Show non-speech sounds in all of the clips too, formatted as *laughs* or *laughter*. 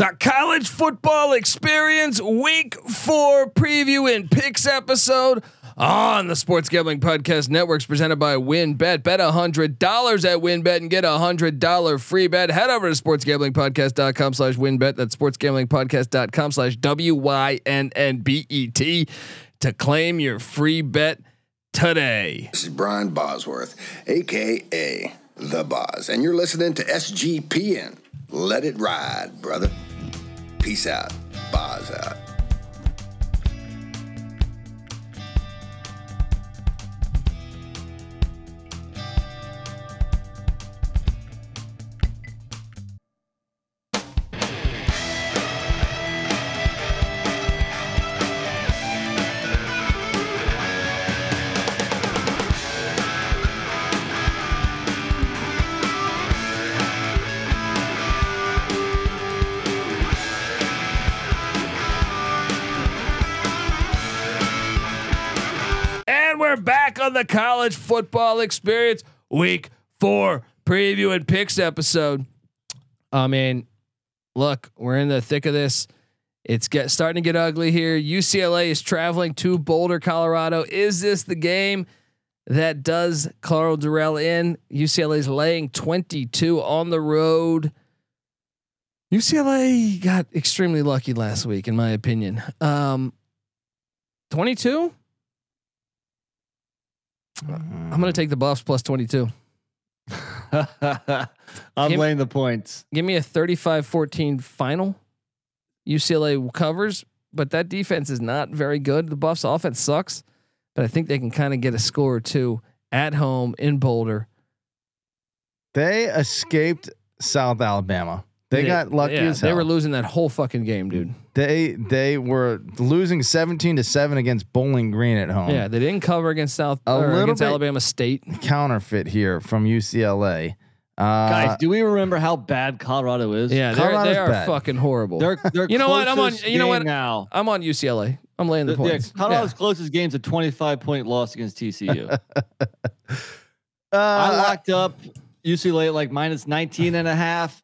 The college football experience week four preview and picks episode on the Sports Gambling Podcast Networks presented by WynnBET. Bet a hundred dollars at WynnBET and get a hundred dollar free bet. Head over to sportsgamblingpodcast.com slash WynnBET. That's sportsgamblingpodcast.com slash W Y N N B E T to claim your free bet today. This is Brian Bosworth, aka The Boz, and you're listening to SGPN. Let it ride, brother. Peace out. Boz out. College football experience week four preview and picks episode. I mean, look, we're in the thick of this. It's get starting to get ugly here. UCLA is traveling to Boulder, Colorado. Is this the game that does Karl Dorrell in? UCLA is laying 22 on the road. UCLA got extremely lucky last week, in my opinion. Um, 22? I'm going to take the Buffs plus 22. *laughs* I'm Give- laying the points. Give me a 35-14 final. UCLA covers, but that defense is not very good. The Buffs offense sucks, but I think they can kind of get a score or two at home in Boulder. They escaped South Alabama. They, got lucky yeah, as hell. They were losing that whole fucking game, dude. they they were losing 17 to 7 against Bowling Green at home. Yeah, they didn't cover against South A or little against Alabama State. Counterfeit here from UCLA. Uh, Guys, do we remember how bad Colorado is? Yeah, they're, they are bad. fucking horrible. They're, they're You know what? I'm on- you know what? Now, I'm on UCLA. I'm laying the The- yeah, points. Colorado's closest game's a 25 point loss against TCU. *laughs* uh, I locked up UCLA at like minus 19 and a half.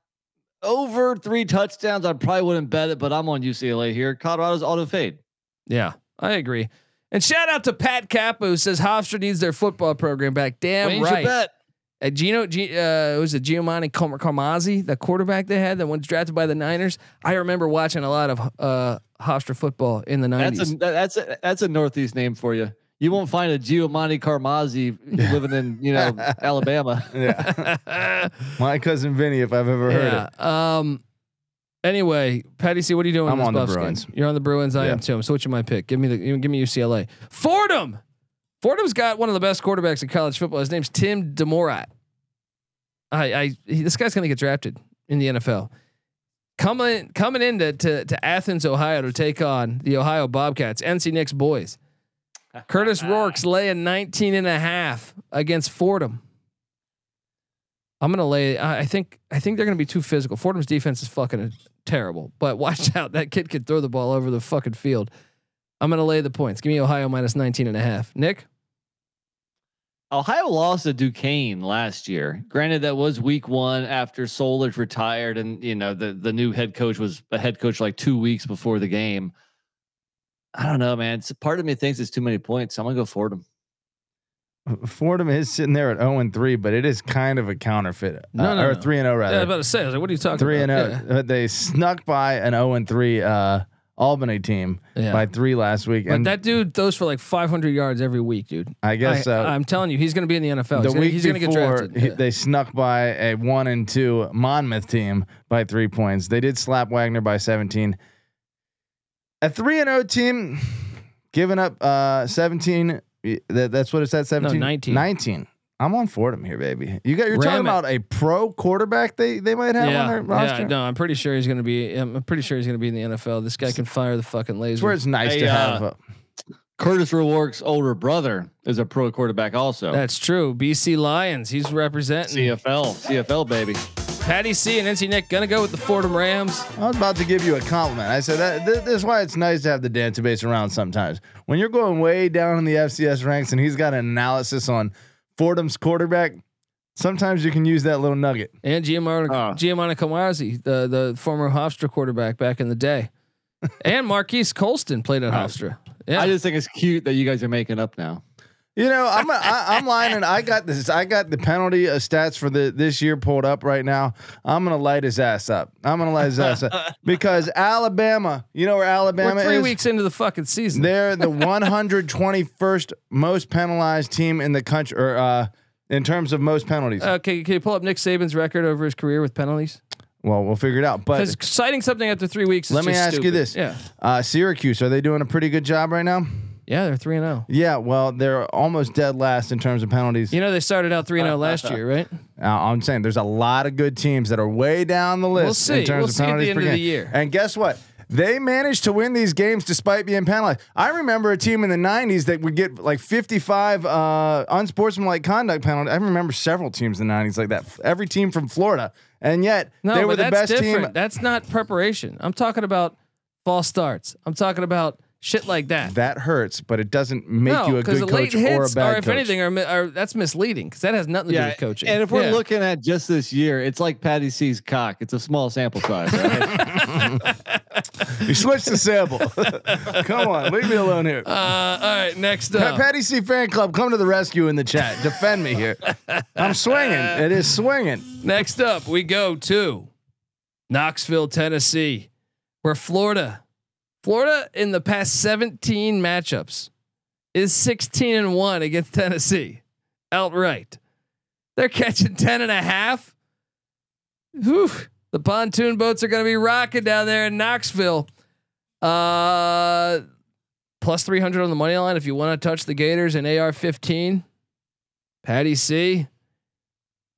Over three touchdowns, I probably wouldn't bet it, but I'm on UCLA here. Colorado's auto fade. Yeah, I agree. And shout out to Pat Kappa who says Hofstra needs their football program back. Damn Wayne's your right. bet. Uh, Gino, G, uh, was a Giovanni Car- Carmazzi, the quarterback they had that was drafted by the Niners? I remember watching a lot of uh, Hofstra football in the That's nineties. a that's a, that's a Northeast name for you. You won't find a Giovanni Carmazzi living in you know *laughs* Alabama. yeah. *laughs* My cousin Vinny, if I've ever heard it. yeah. Um. Anyway, Patty C, what are you doing? I'm on the Buffs game? Bruins. You're on the Bruins. I Yeah. am too. I'm switching my pick. Give me the. Give me UCLA. Fordham. Fordham's got one of the best quarterbacks in college football. His name's Tim DeMorat. I, I he, this guy's gonna get drafted in the NFL. Coming coming into to, to Athens, Ohio, to take on the Ohio Bobcats, NC Nick's boys. Kurtis Rourke's *laughs* laying 19 and a half against Fordham. I'm gonna lay. I I think. I think they're gonna be too physical. Fordham's defense is fucking terrible. But *laughs* watch out, that kid could throw the ball over the fucking field. I'm gonna lay the points. Give me Ohio minus 19 and a half. Nick. Ohio lost to Duquesne last year. Granted, that was week one after Solich retired, and you know the the new head coach was a head coach like two weeks before the game. I don't know, man. It's, part of me thinks it's too many points. I'm gonna go Fordham. Fordham is sitting there at 0 and 3, but it is kind of a counterfeit. No, uh, no, or no. 3 and 0 rather. Yeah, I was about to say. I was like, what are you talking 3 and about? 0. Uh, They snuck by an 0 and 3 uh, Albany team Yeah. yeah. by 3 last week But and that dude throws for like 500 yards every week, dude. I guess I, so. I'm telling you, he's going to be in the NFL. the he's gonna, week he's gonna get before, drafted. he- Yeah. they snuck by a 1 and 2 Monmouth team by 3 points. They did slap Wagner by 17. A 3 and 0 team giving up uh 17 that, that's what it's at 17 19. 19 I'm on Fordham here, baby. You got you're Ram talking it. about a pro quarterback they they might have on their roster. yeah, no, I'm pretty sure he's going to be. I'm pretty sure he's going to be in the NFL. This guy can fire the fucking It's laser. where it's nice Hey, to uh, have. A, Kurtis Rourke's older brother is a pro quarterback, also. That's true. BC Lions. He's representing. CFL, CFL baby. Patty C and NC Nick gonna go with the Fordham Rams. I was about to give you a compliment. I said that th- this is why it's nice to have the database around sometimes. When you're going way down in the FCS ranks and he's got an analysis on Fordham's quarterback, Sometimes you can use that little nugget. And Giovanni Oh. Ah. Giovanni Carmazzi, the the former Hofstra quarterback back in the day, *laughs* and Marquise Colston played at. Hofstra. Yeah, I just think it's cute that you guys are making up now. You know, I'm I, I'm lying, and I got this. I got the penalty uh, stats for the this year pulled up right now. I'm gonna light his ass up. I'm gonna light his ass up *laughs* because Alabama. You know where Alabama we're three is? weeks into the fucking season. They're the *laughs* 121st most penalized team in the country, or uh, in terms of most penalties. Okay, can you pull up Nick Saban's record over his career with penalties? well, we'll figure it out. But citing something after three weeks. Is Let me ask you this. Yeah, uh, Syracuse, are they doing a pretty good job right now? Yeah, they're three and zero. Yeah, well, they're almost dead last in terms of penalties. You know they started out three and zero *laughs* last year, right? Uh, I'm saying there's a lot of good teams that are way down the list We'll see. in terms We'll of see at the penalties end per of the game. year. And guess what? They managed to win these games despite being penalized. I remember a team in the '90s that would get like 55 uh, unsportsmanlike conduct penalty. I remember several teams in the '90s like that. Every team from Florida, and yet No, they were the best different. team. That's not preparation. I'm talking about false starts. I'm talking about shit like that. That hurts, but it doesn't make no, you a good the late coach or a hits bad are, if coach. anything, are, are that's misleading because that has nothing to do with coaching. And if we're Yeah. looking at just this year, it's like Patty C's cock. It's a small sample size. Right? *laughs* *laughs* you switched the sample. come on, leave me alone here. uh, all right, next up. Patty C fan club, come to the rescue in the chat. Defend me here. I'm swinging. It is swinging. Next up, we go to Knoxville, Tennessee, where Florida, Florida in the past 17 matchups is 16 and 1 against Tennessee outright. They're catching 10 and a half. Whew. The pontoon boats are going to be rocking down there in Knoxville. Uh, plus 300 on the money line if you want to touch the Gators and AR 15. Patty C.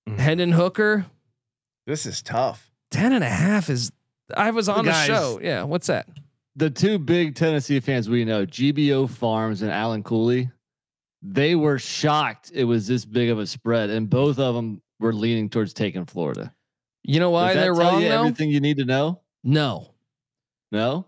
Mhm. Hendon Hooker. This is tough. 10 and a half is I was on the show. Yeah, what's that? The two big Tennessee fans we know, GBO Farms and Alan Cooley, they were shocked it was this big of a spread, and both of them were leaning towards taking Florida. You know why they're wrong you? Everything you need to know. No. No.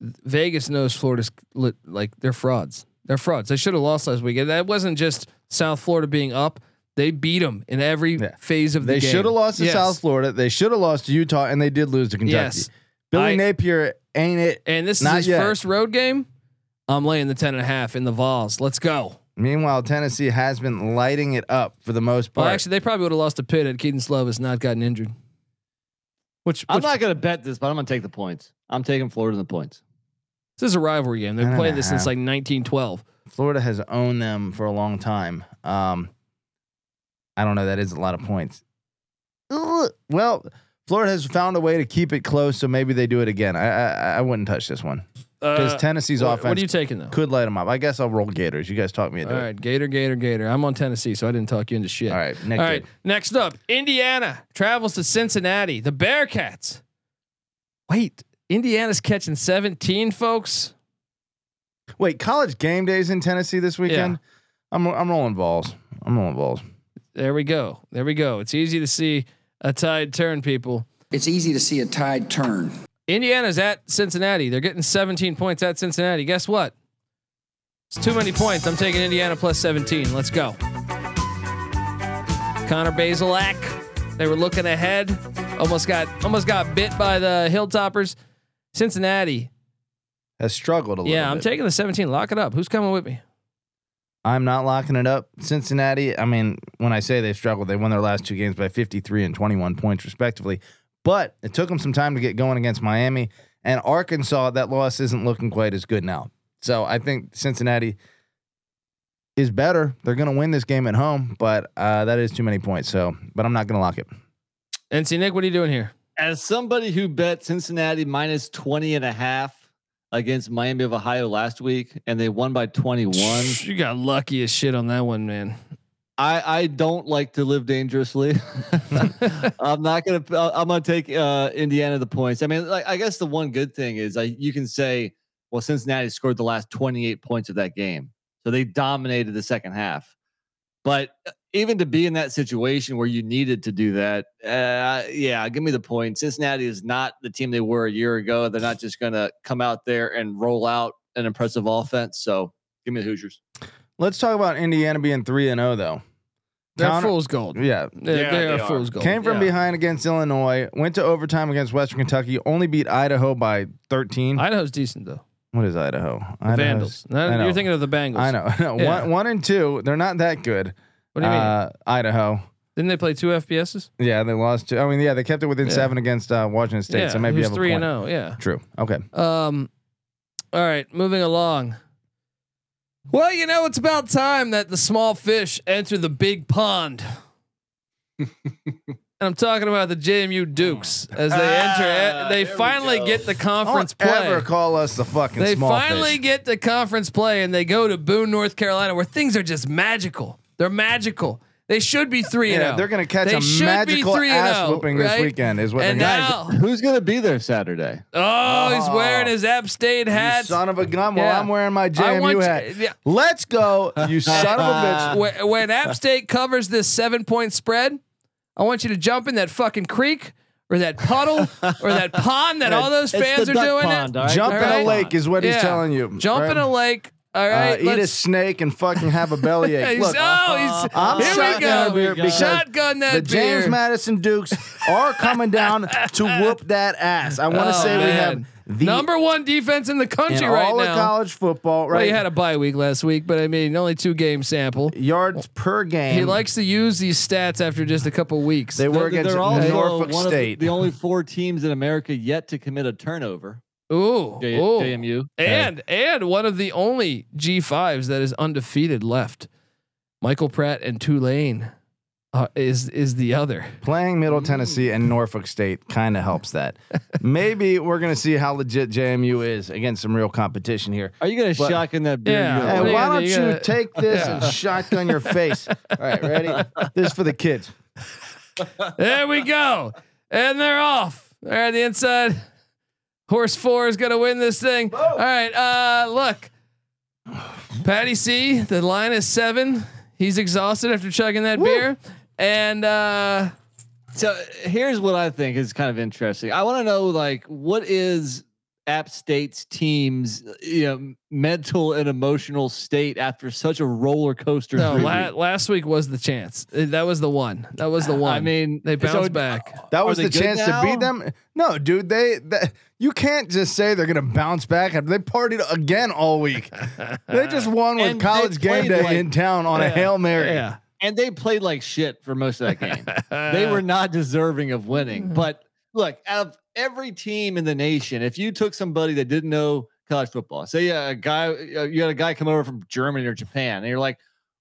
Vegas knows Florida's lit, like they're frauds. They're frauds. They should have lost last weekend. That wasn't just South Florida being up. They beat them in every Yeah. phase of the They game. They should have lost to Yes. South Florida. They should have lost to Utah, and they did lose to Kentucky. Yes. Billy I- Napier ain't it. And this Not is his yet. first road game. I'm laying the 10 and a half in the Vols. Let's go. Meanwhile, Tennessee has been lighting it up for the most Well, part. actually, they probably would have lost to Pitt had Kedon Slovis not gotten injured. Which, I'm not going to bet this, but I'm going to take the points. I'm taking Florida in the points. this is a rivalry game. They've played a this since like 1912. Florida has owned them for a long time. Um, I don't know. That is a lot of points. Well, Florida has found a way to keep it close, so maybe they do it again. I I, I wouldn't touch this one because Uh, Tennessee's what, offense what are you taking though? could light them up. I guess I'll roll Gators. You guys talk me into All it. right, Gator, Gator, Gator. I'm on Tennessee, so I didn't talk you into shit. All right. All right. Next up, Indiana travels to Cincinnati. The Bearcats. Wait, Indiana's catching 17, folks. Wait, college game days in Tennessee this weekend. I'm I'm rolling balls. I'm rolling balls. There we go. There we go. It's easy to see a tide turn, people. It's easy to see a tide turn. Indiana's at Cincinnati. They're getting 17 points at Cincinnati. Guess what? It's too many points. I'm taking Indiana plus 17. Let's go. Connor Bazelak. They were looking ahead. Almost got almost got bit by the Hilltoppers. Cincinnati. Has struggled a little. Yeah, I'm bit. taking the 17. Lock it up. Who's coming with me? I'm not locking it up. Cincinnati, I mean, when I say they've struggled, they won their last two games by 53 and 21 points, respectively. But it took them some time to get going against Miami. And Arkansas, that loss isn't looking quite as good now. So I think Cincinnati is better. They're going to win this game at home, but uh, that is too many points. So, but I'm not going to lock it. NC Nick, what are you doing here? As somebody who bet Cincinnati minus 20 and a half against Miami of Ohio last week and they won by 21, You got lucky as shit on that one, man. I, I don't like to live dangerously. *laughs* I'm not gonna. I'm gonna take uh, Indiana the points. I mean, like I guess the one good thing is I you can say, well, Cincinnati scored the last 28 points of that game, so they dominated the second half. But uh, even to be in that situation where you needed to do that, uh, yeah, give me the point. Cincinnati is not the team they were a year ago. They're not just gonna come out there and roll out an impressive offense. So give me the Hoosiers. Let's talk about Indiana being 3 and 0, though. They're Counter- fool's gold. Yeah, They're, Yeah, they they are are. fool's gold. came from Yeah. behind against Illinois. Went to overtime against Western Kentucky. Only beat Idaho by 13. Idaho's decent though. what is Idaho? The Idaho's- Vandals. No, you're thinking of the Bengals. I know. *laughs* Yeah. one, one and two. They're not that good. What do you mean? Uh, Idaho. Didn't they play two FBSs? Yeah, they lost. To, I mean, yeah, they kept it within Yeah. seven against uh, Washington State. yeah, so maybe he you was have a three point. and zero. Yeah. True. Okay. Um, all right, moving along. Well, you know, it's about time that the small fish enter the big pond. *laughs* and I'm talking about the JMU Dukes as they enter. They there we finally go. get the conference Don't play. ever call us the fucking They small finally fish. get the conference play and they go to Boone, North Carolina, where things are just magical. They're magical. They should be three and Yeah, zero. they're gonna catch They a magical 3 and ass 0, whooping this weekend. Is what And they're now, Who's gonna be there Saturday? oh, he's Oh. wearing his App State hat. son of a gun. Well, Yeah. I'm wearing my I JMU want you- hat. yeah. Let's go, you *laughs* son of a bitch. when, when App State covers this seven point spread, I want you to jump in that fucking creek or that puddle *laughs* or that pond that all those fans are doing. pond, all right? Jump All in right. a lake is what he's telling you. Jump right? in a lake. All Uh, eat a snake and fucking have a bellyache. *laughs* He's- Look, oh, he's, I'm here we shotgun go. a beer because Shotgun that the James beer. Madison Dukes are coming down to *laughs* whoop that ass. I want to Oh, say we have the number one defense in the in country all right of now. college football. Well, Right, he had a bye week last week, but I mean, only two game sample. yards per game. He likes to use these stats after just a couple weeks. They were They're- against they're also Norfolk one of State. the only four teams in America yet to commit a turnover. Ooh, J- ooh. JMU. and and one of the only G5s that is undefeated left. Michael Pratt and Tulane uh, is is the other. Playing Middle Tennessee and Norfolk State kind of helps that. *laughs* Maybe we're gonna see how legit JMU is against some real competition here. Are you gonna But- shotgun that beer? Yeah. Hey, What are you why don't you You gotta- take this *laughs* Yeah. and shotgun your face? All right, ready? This is for the kids. There we go, and they're off. They're at the inside. Horse four is gonna win this thing. All right, uh, look, Patty C. The line is seven. He's exhausted after chugging that beer, and uh, So here's what I think is kind of interesting. I want to know like what is App State's team's uh, you know mental and emotional state after such a roller coaster. no, la- last week was the chance. Uh, That was the one. That was the one. I mean, they so- bounced back. Uh, that was the chance now? to beat them. No, dude, they, they you can't just say they're gonna bounce back after they partied again all week. *laughs* They just won with And college game day like- in town on a hail mary. Yeah. and they played like shit for most of that game. *laughs* they were not deserving of winning. Mm-hmm. But look, out of every team in the nation, if you took somebody that didn't know college football, say a guy, uh, you had a guy come over from Germany or Japan, and you're like,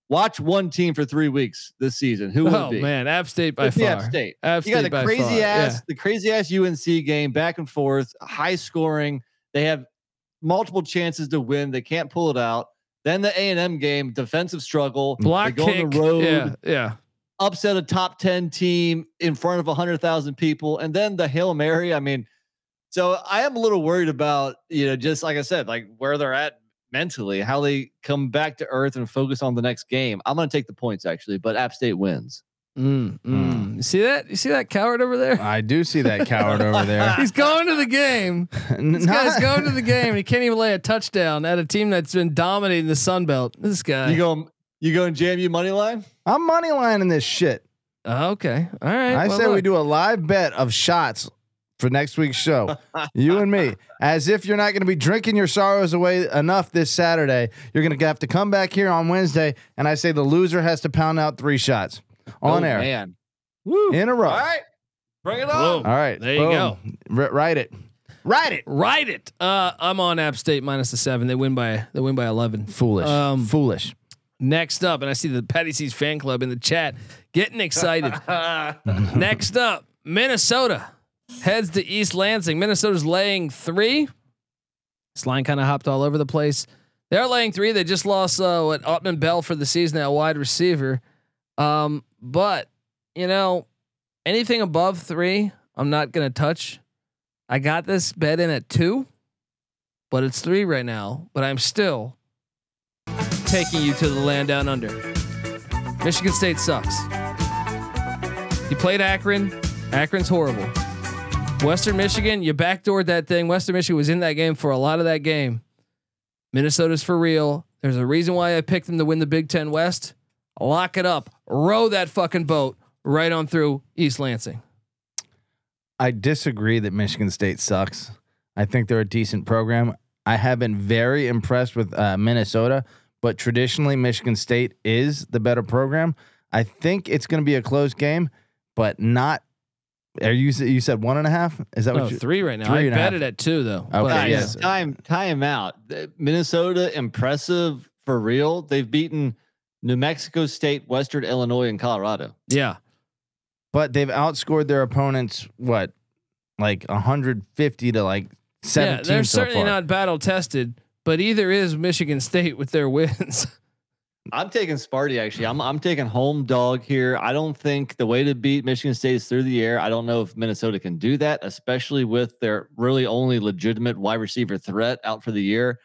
watch one team for three weeks this season. Who would Oh it be? man, App State by far. App State. App you got the crazy far, ass, yeah. the crazy ass UNC game, back and forth, high scoring. They have multiple chances to win. They can't pull it out. Then the A and M game, defensive struggle. Block they go kick. on the road, Yeah, yeah. Upset a top ten team in front of hundred thousand people, and then the hail mary. I mean, so I am a little worried about you know just like I said, like where they're at mentally, how they come back to earth and focus on the next game. I'm going to take the points actually, but App State wins. Mm, mm. You see that? You see that coward over there? I do see that coward over there. *laughs* He's going to the game. *laughs* This guy's going to the game. And He can't even lay a touchdown at a team that's been dominating the Sun Belt. This guy. You go, you going in JMU money line. I'm money lining this shit. Oh, okay. All right. I Well, say we do a live bet of shots for next week's show. *laughs* you and me. As if you're not going to be drinking your sorrows away enough this Saturday. You're going to have to come back here on Wednesday, and I say the loser has to pound out three shots on Oh, air man. in a row. All right, bring it Boom. on. All right. There you go. R- write it. Write it. Write it. Uh, I'm on App State minus the seven. They win by they win by eleven. Foolish. Um, Foolish. Next up, and I see the Patty C's fan club in the chat getting excited. *laughs* Next up, Minnesota heads to East Lansing. Minnesota's laying three. This line kind of hopped all over the place. They're laying three. They just lost uh, what Autman-Bell for the season at wide receiver. Um, but you know, anything above three, I'm not gonna touch. I got this bet in at two, but it's three right now. But I'm still taking you to the land down under. Michigan State sucks. You played Akron. Akron's horrible. Western Michigan, you backdoored that thing. Western Michigan was in that game for a lot of that game. Minnesota's for real. There's a reason why I picked them to win the Big Ten West. Lock it up row that fucking boat right on through East Lansing. I disagree that Michigan State sucks. I think they're a decent program. I have been very impressed with uh, Minnesota, but traditionally Michigan State is the better program. I think it's going to be a close game, but not. Are you you said one and a half? Is that No, what you? three right now. three I bet half. it at two though. Okay, But, Guys, yes. time time out. Minnesota impressive for real. They've beaten New Mexico State, Western Illinois, and Colorado. yeah. But they've outscored their opponents what, like 150 to like 17 Yeah, they're so certainly far. not battle tested, but either is Michigan State with their wins. *laughs* I'm taking Sparty actually. I'm I'm taking home dog here. I don't think the way to beat Michigan State is through the air. I don't know if Minnesota can do that, especially with their really only legitimate wide receiver threat out for the year.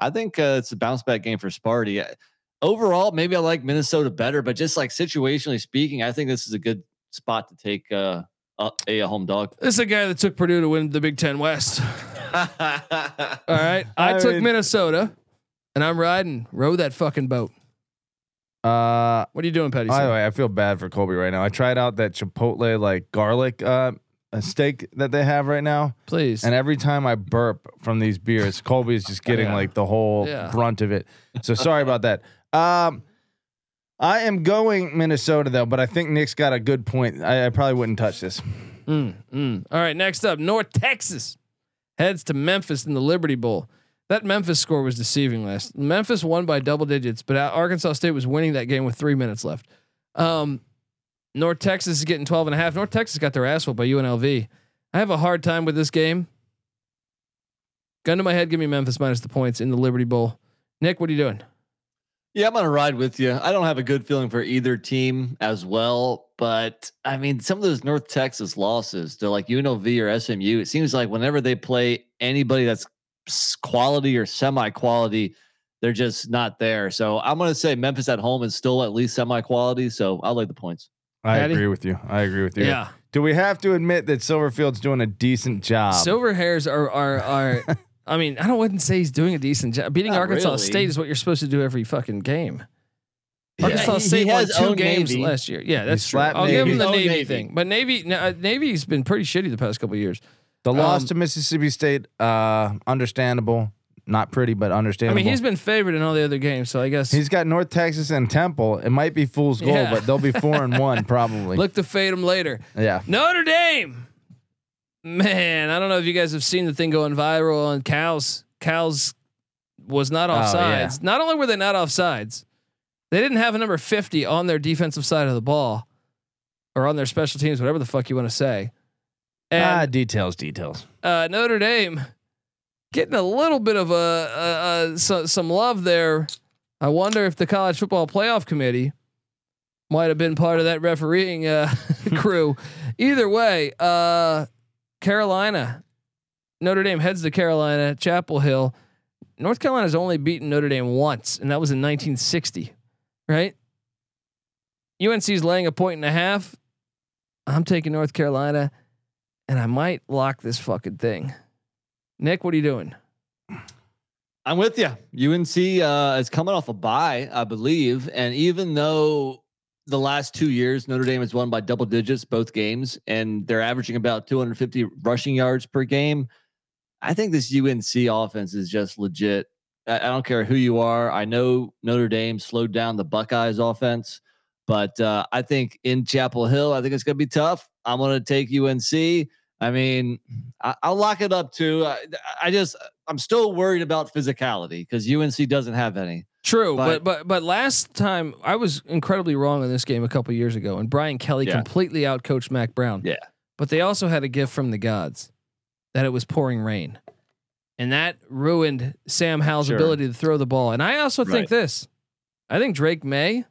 I think uh, it's a bounce back game for Sparty. Uh, Overall, maybe I like Minnesota better, but just like situationally speaking, I think this is a good spot to take uh, a, a home dog. this is a guy that took Purdue to win the Big Ten West. *laughs* *laughs* All right, I, I took mean- Minnesota, and I'm riding. Row that fucking boat. Uh, What are you doing, Petty? By the way, I feel bad for Colby right now. I tried out that Chipotle like garlic uh a steak that they have right now, Please. and every time I burp from these beers, Colby is just getting Yeah. like the whole Yeah. brunt of it. So sorry about that. Um, I am going Minnesota though, but I think Nick's got a good point. I, I probably wouldn't touch this. Mm, mm. All right, next up, North Texas heads to Memphis in the Liberty Bowl. That Memphis score was deceiving last. Memphis won by double digits, but Arkansas State was winning that game with three minutes left. Um, North Texas is getting 12 and a half. North Texas got their ass whooped by UNLV. I have a hard time with this game. Gun to my head, give me Memphis minus the points in the Liberty Bowl. Nick, what are you doing? Yeah, I'm gonna ride with you. I don't have a good feeling for either team as well, but I mean, some of those North Texas losses to like UNLV or SMU, it seems like whenever they play anybody that's quality or semi-quality, they're just not there. So I'm gonna say Memphis at home is still at least semi-quality. So I like the points. I Patty? agree with you. I agree with you. Yeah. Do we have to admit that Silverfield's doing a decent job? Silver hairs are are are. *laughs* I mean, I don't wouldn't say he's doing a decent job. Beating Not Arkansas really. State is what you're supposed to do every fucking game. Yeah, Arkansas State won two games Navy. last year. Yeah, that's true. I'll give him the Navy, Navy. thing, but Navy uh, Navy's been pretty shitty the past couple of years. the loss um, to Mississippi State, uh, understandable. Not pretty, but understandable. I mean, he's been favored in all the other games, so I guess He's got North Texas and Temple. It might be fool's gold, Yeah. but they'll be four and one *laughs* probably. look to fade him later. yeah. Notre Dame, man, I don't know if you guys have seen the thing going viral on cows. Cows was not Oh, yeah. offsides. Not only were they not offsides, they didn't have a number fifty on their defensive side of the ball, or on their special teams, whatever the fuck you want to say. ah, details, details. uh, Notre Dame getting a little bit of a, a, a so, some love there. I wonder if the college football playoff committee might have been part of that refereeing uh, *laughs* crew. Either way, uh, Carolina, Notre Dame heads to Carolina, Chapel Hill. North Carolina's only beaten Notre Dame once, and that was in 1960, right? UNC's laying a point and a half. I'm taking North Carolina, and I might lock this fucking thing. Nick, what are you doing? I'm with you. UNC uh, is coming off a bye, I believe, and even though the last two years Notre Dame has won by double digits both games, and they're averaging about 250 rushing yards per game, I think this UNC offense is just legit. I, I don't care who you are. I know Notre Dame slowed down the Buckeyes offense, but uh, I think in Chapel Hill, I think it's going to be tough. I'm going to take UNC. I mean, I, I'll lock it up too. I, I just, I'm still worried about physicality because UNC doesn't have any. True, but, But- but but last time I was incredibly wrong in this game a couple years ago, and Brian Kelly Yeah. completely outcoached Mack Brown. Yeah. but they also had a gift from the gods that it was pouring rain, and that ruined Sam Howell's Sure. ability to throw the ball. And I also think this: I think Drake Maye.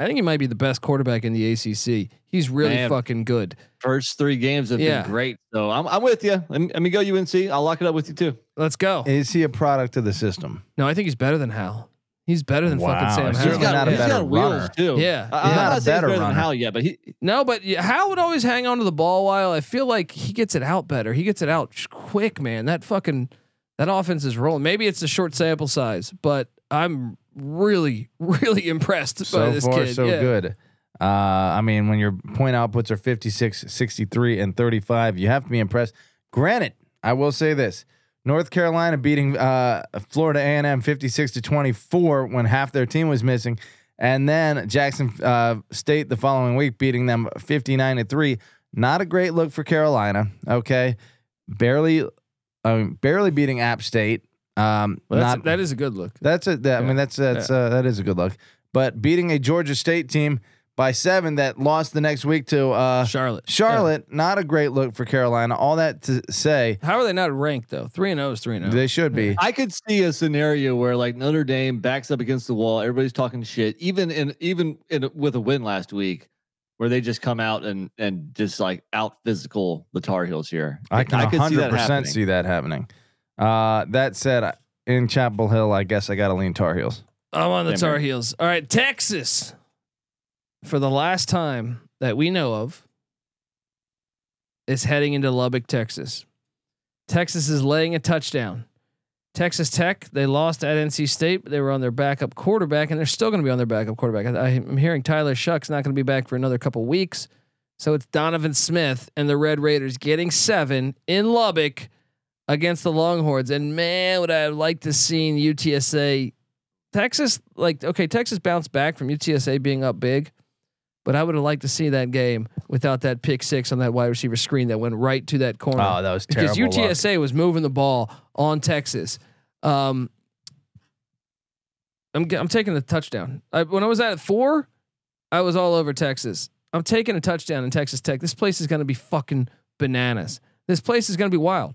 I think he might be the best quarterback in the ACC. He's really Man. fucking good. First three games have Yeah. been great. So I'm, I'm with you. Let me, let me go UNC. I'll lock it up with you too. Let's go. Is he a product of the system? No, I think he's better than Howell. He's better than fucking Sam he's Howell. certainly not a he's better got wheels runner. too. Yeah. I, He's I'm not a not better better than. Howell yet, but he No, but Howell would always hang on to the ball while I feel like he gets it out better. He gets it out quick, man. That fucking that offense is rolling. Maybe it's a short sample size, but I'm really, *laughs* really impressed by So this far, kid. so yeah. good. Uh, I mean, when your point outputs are 56, 63, and 35, you have to be impressed. Granted, I will say this: North Carolina beating uh, Florida A&M 56 to 24 when half their team was missing, and then Jackson uh, State the following week beating them 59 to three. Not a great look for Carolina. Okay, barely, um, barely beating App State. Um, Well, not that is a good look. that's a. That, I mean, that's that's uh, that is a good look. But beating a Georgia State team by seven that lost the next week to uh, Charlotte. Charlotte, not a great look for Carolina. All that to say, How are they not ranked though? Three and zero is three and oh. zero. they should be. I could see a scenario where like Notre Dame backs up against the wall, everybody's talking shit, even in even in with a win last week, where they just come out and and just like out physical the Tar Heels here. I can could see that 100% happening. see that happening. Uh, that said, in Chapel Hill, I guess I got to lean Tar Heels. I'm on the Tar Heels. All right, Texas. For the last time that we know of, is heading into Lubbock, Texas. Texas is laying a touchdown. Texas Tech, they lost at NC State, but they were on their backup quarterback, and they're still going to be on their backup quarterback. I, I'm hearing Tyler Shough's not going to be back for another couple weeks. So it's Donovan Smith and the Red Raiders getting seven in Lubbock against the Longhorns. And man, would I have liked to seen UTSA Texas, like, okay, Texas bounced back from UTSA being up big, but I would have liked to see that game without that pick six on that wide receiver screen that went right to that corner. Oh, that was because terrible. luck. UTSA was moving the ball on Texas. Um, I'm g- I'm taking the touchdown. I, when I was at four, I was all over Texas. I'm taking a touchdown in Texas Tech. This place is going to be fucking bananas. This place is going to be wild.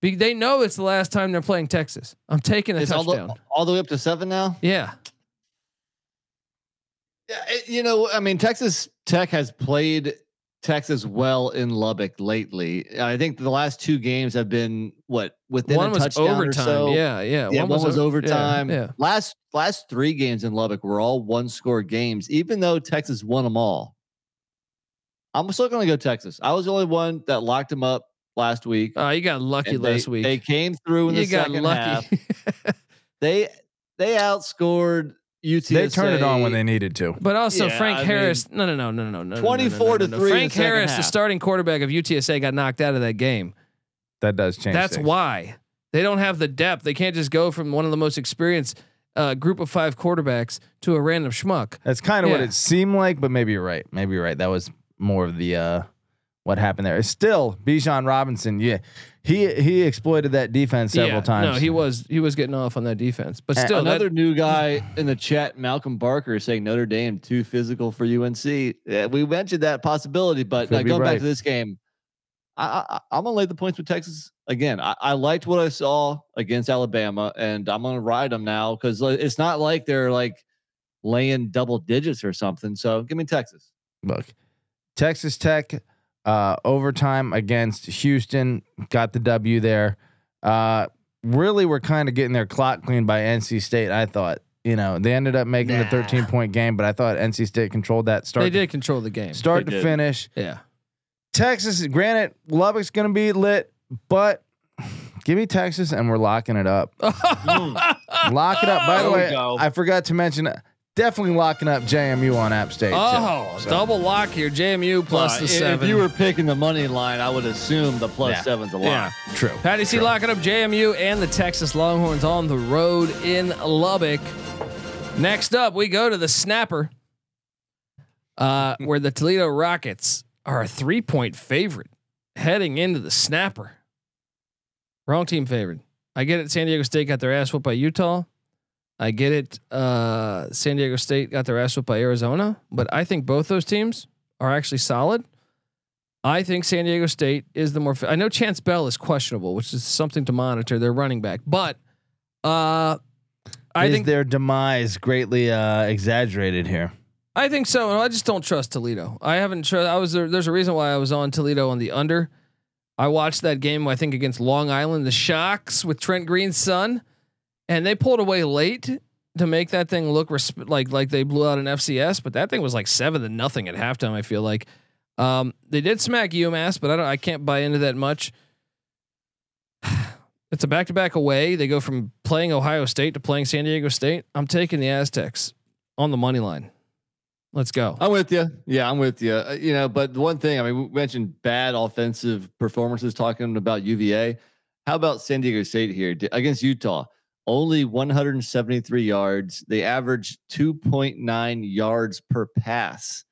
Be- They know it's the last time they're playing Texas. I'm taking a It's all touchdown. the, all the way up to seven now. yeah. Yeah, eh, you know, I mean, Texas Tech has played Texas well in Lubbock lately. I think the last two games have been what within one a was touchdown or overtime. so. Yeah, yeah. Yeah, one, was, o- yeah, overtime. Yeah, Last last three games in Lubbock were all one score games, even though Texas won them all. I'm still going to go Texas. I was the only one that locked them up last week. Oh, you got lucky they, last week. They came through in you the got second lucky. half. *laughs* They they outscored UTSA. They turned it on when they needed to. But also Yeah, Frank I Harris. no, no, no, no, no, no, no. no, no, 24 no, to no, no. three Frank second Harris, the starting quarterback of UTSA, got knocked out of that game. That does change. That's things. why they don't have the depth. They can't just go from one of the most experienced uh, group of five quarterbacks to a random schmuck. That's kind of what it seemed like, but maybe you're right. Maybe you're right. That was more of the uh, what happened there. It's still, Bijan Robinson, yeah, he he exploited that defense several Yeah, times. No, he was he was getting off on that defense, but still, Another that, new guy in the chat, Malcolm Barker, is saying Notre Dame too physical for UNC. Yeah, we mentioned that possibility, but Could uh, going right. back to this game, I, I, I'm gonna lay the points with Texas again. I, I liked what I saw against Alabama, and I'm gonna ride them now because it's not like they're like laying double digits or something. So give me Texas. Look, Texas Tech uh, overtime against Houston got the W there. Uh, really, we're kind of getting their clock cleaned by NC State. I thought, you know, they ended up making the 13 point game, but I thought NC State controlled that start. they to- did control the game. start They to did. finish. Yeah, Texas, granted, Lubbock's going to be lit, but give me Texas and we're locking it up. *laughs* Lock it up. By the There we way. I forgot to mention, definitely locking up JMU on App State. too. oh, So, double lock here. JMU plus Uh, the if- seven. If you were picking the money line, I would assume the plus Yeah. seven's a lot. yeah. True. Patty C locking up JMU and the Texas Longhorns on the road in Lubbock. Next up, we go to the snapper, uh, where the Toledo Rockets are a three point favorite heading into the snapper. Wrong team favored. I get it. San Diego State got their ass whooped by Utah. I get it. Uh, San Diego State got their ass whooped by Arizona, but I think both those teams are actually solid. I think San Diego State is the more. I know Chance Bell is questionable, which is something to monitor. Their running back, but uh, I Is think their demise greatly uh, exaggerated here? I think so. I just don't trust Toledo. I haven't trust. I was there, there's a reason why I was on Toledo on the under. I watched that game. I think against Long Island, the Sharks with Trent Green's son, and they pulled away late to make that thing look resp- like like they blew out an FCS. But that thing was like seven to nothing at halftime. I feel like um, they did smack UMass, but I don't. I can't buy into that much. *sighs* It's a back to back away. They go from playing Ohio State to playing San Diego State. I'm taking the Aztecs on the money line. Let's go. I'm with you. Yeah, I'm with you. Uh, you know, but one thing I mean, we mentioned bad offensive performances talking about UVA. How about San Diego State here against Utah? Only 173 yards. They averaged 2.9 yards per pass.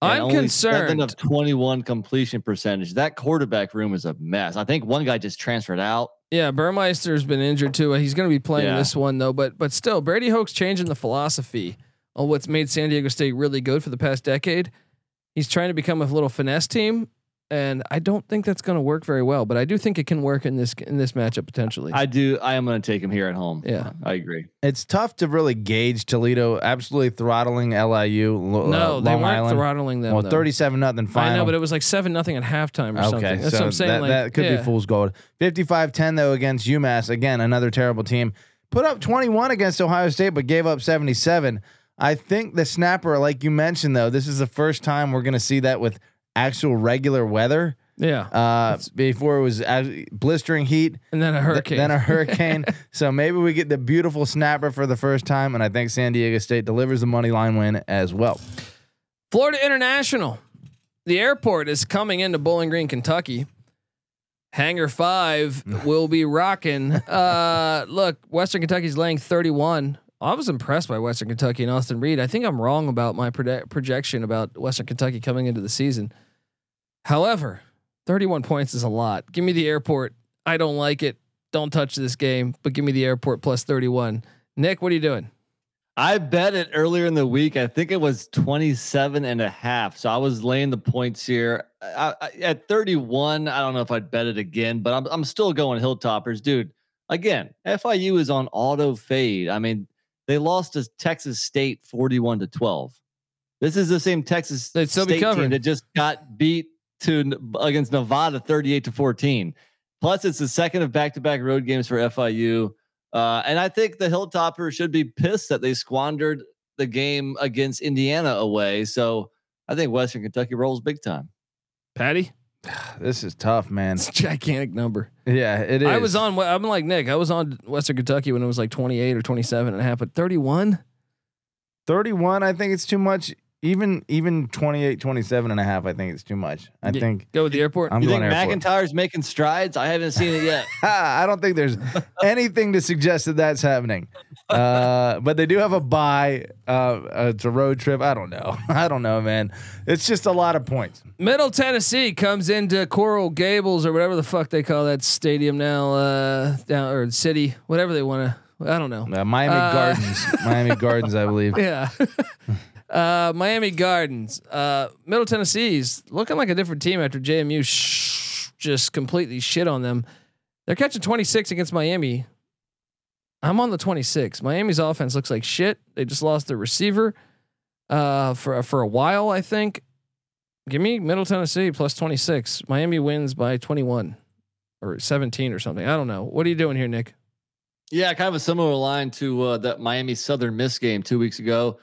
I'm concerned. of 21 completion percentage. That quarterback room is a mess. I think one guy just transferred out. Yeah, Burmeister's been injured too. He's going to be playing Yeah. this one though, but but still, Brady Hoke's changing the philosophy on what's made San Diego State really good for the past decade. He's trying to become a little finesse team, and I don't think that's going to work very well. But I do think it can work in this in this matchup potentially. I do. I am going to take him here at home. Yeah. I agree. It's tough to really gauge Toledo absolutely throttling LIU. no, uh, they weren't Island. throttling them. well, though. thirty-seven nothing final. I know, but it was like seven nothing at halftime or something. Okay, That's so what I'm saying. that, like, that could yeah. be fool's gold. 55-10 though against UMass. Again, another terrible team. Put up 21 against Ohio State, but gave up 77. I think the snapper, like you mentioned, though, this is the first time we're going to see that with actual regular weather. Yeah, Uh, before it was blistering heat, and then a th- hurricane. then a *laughs* hurricane. so maybe we get the beautiful snapper for the first time, and I think San Diego State delivers the money line win as well. Florida International. The airport is coming into Bowling Green, Kentucky. Hangar five *laughs* will be rocking. Uh, look, Western Kentucky's laying 31. I was impressed by Western Kentucky and Austin Reed. I think I'm wrong about my prode- projection about Western Kentucky coming into the season. However, 31 points is a lot. Give me the airport. I don't like it. Don't touch this game, but give me the airport plus 31. Nick, what are you doing? I bet it earlier in the week. I think it was 27 and a half. So I was laying the points here I, I, at 31. I don't know if I'd bet it again, but I'm, I'm still going Hilltoppers, dude. Again, FIU is on auto fade. I mean, they lost to Texas State 41 to 12. This is the same Texas They'd still be State covering. team that just got beat to against Nevada 38 to 14. Plus, it's the second of back-to-back road games for FIU. Uh, and I think the Hilltoppers should be pissed that they squandered the game against Indiana away. So I think Western Kentucky rolls big time. Patty? *sighs* This is tough, man. It's a gigantic number. Yeah, it is. I was on. I'm like Nick. I was on Western Kentucky when it was like 28 or 27 and a half, but 31. 31 i think it's too much even even 28 27 and a half i think it's too much i Yeah. think Go with the airport. i'm you going think airport. MacIntyre's making strides? I haven't seen it yet. *laughs* i don't think there's *laughs* anything to suggest that that's happening uh but they do have a bye uh it's a road trip i don't know *laughs* i don't know man it's just a lot of points Middle Tennessee comes into Coral Gables or whatever the fuck they call that stadium now, uh, down or city, whatever they want to. I don't know. uh, miami Uh, gardens miami gardens i believe Yeah. Uh, Miami Gardens. Uh, Middle Tennessee's looking like a different team after JMU sh- just completely shit on them. They're catching 26 against Miami. I'm on the 26. Miami's offense looks like shit. They just lost their receiver uh, for for a while, I think. Give me Middle Tennessee plus 26. Miami wins by 21 or 17 or something. I don't know. What are you doing here, Nick? Yeah, kind of a similar line to uh, that Miami Southern Miss game two weeks ago.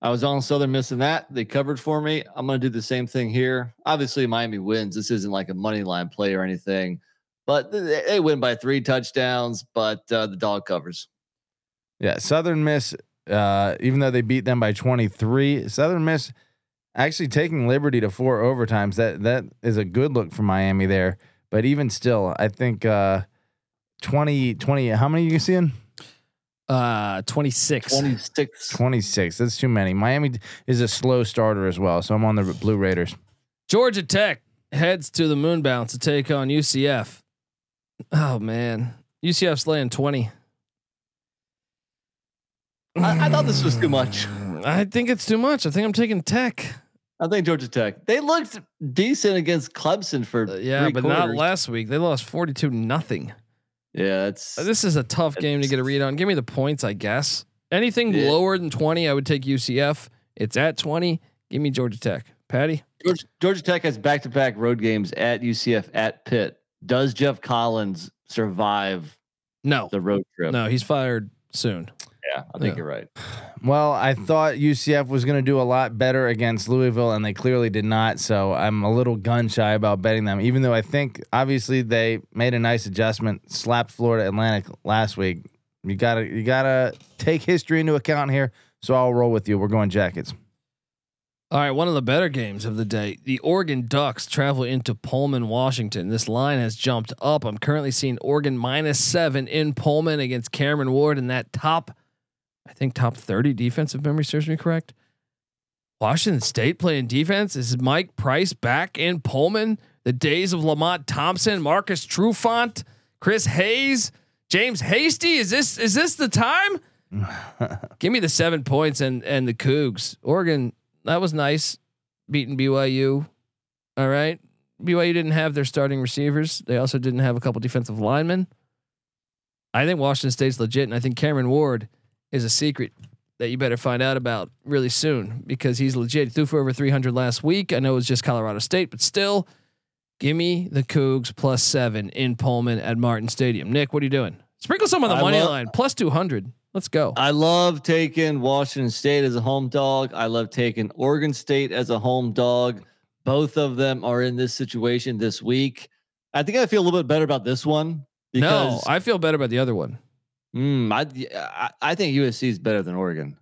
I was on Southern Miss in that. They covered for me. I'm going to do the same thing here. Obviously, Miami wins. This isn't like a money line play or anything, but they, they win by three touchdowns, but uh, the dog covers. Yeah, Southern Miss, uh, even though they beat them by 23, Southern Miss actually taking Liberty to four overtimes. That that is a good look for Miami there. But even still, I think uh, 20, 20, how many are you seeing? Uh, 26. 26. 26. That's too many. Miami is a slow starter as well. So I'm on the Blue Raiders. Georgia Tech heads to the moon bounce to take on UCF. Oh man, UCF's laying 20. I, I thought this was too much. I think it's too much. I think I'm taking Tech. I think Georgia Tech. They looked decent against Clemson for Uh, yeah, three but not last week. They lost 42 nothing. Yeah, it's uh, This is a tough game to get a read on. Give me the points, I guess. Anything Yeah. lower than 20, I would take UCF. It's at 20. Give me Georgia Tech. Patty? Georgia, Georgia Tech has back-to-back road games at UCF at Pitt. Does Geoff Collins survive No. the road trip? No, he's fired soon. Yeah, I think Yeah. you're right. Well, I mm. thought UCF was going to do a lot better against Louisville, and they clearly did not. So I'm a little gun shy about betting them, even though I think obviously they made a nice adjustment, slapped Florida Atlantic last week. You gotta you gotta take history into account here. So I'll roll with you. We're going Jackets. All right, one of the better games of the day. The Oregon Ducks travel into Pullman, Washington. This line has jumped up. I'm currently seeing Oregon minus seven in Pullman against Cameron Ward in that top, I think top 30 defensive memory serves me correct. Washington State playing defense. Is Mike Price back in Pullman? The days of Lamont Thompson, Marcus Trufant, Chris Hayes, James Hasty. Is this is this the time? *laughs* Give me the seven points and and the Cougs. Oregon, that was nice, beating BYU. All right, BYU didn't have their starting receivers. They also didn't have a couple defensive linemen. I think Washington State's legit, and I think Cameron Ward is a secret that you better find out about really soon because he's legit. He threw for over 300 last week. I know it was just Colorado State, but still, give me the Cougs plus seven in Pullman at Martin Stadium. Nick, what are you doing? Sprinkle some on the I money love- line plus 200. Let's go. I love taking Washington State as a home dog. I love taking Oregon State as a home dog. Both of them are in this situation this week. I think I feel a little bit better about this one no, I feel better about the other one. Mm, I, I I think USC is better than Oregon.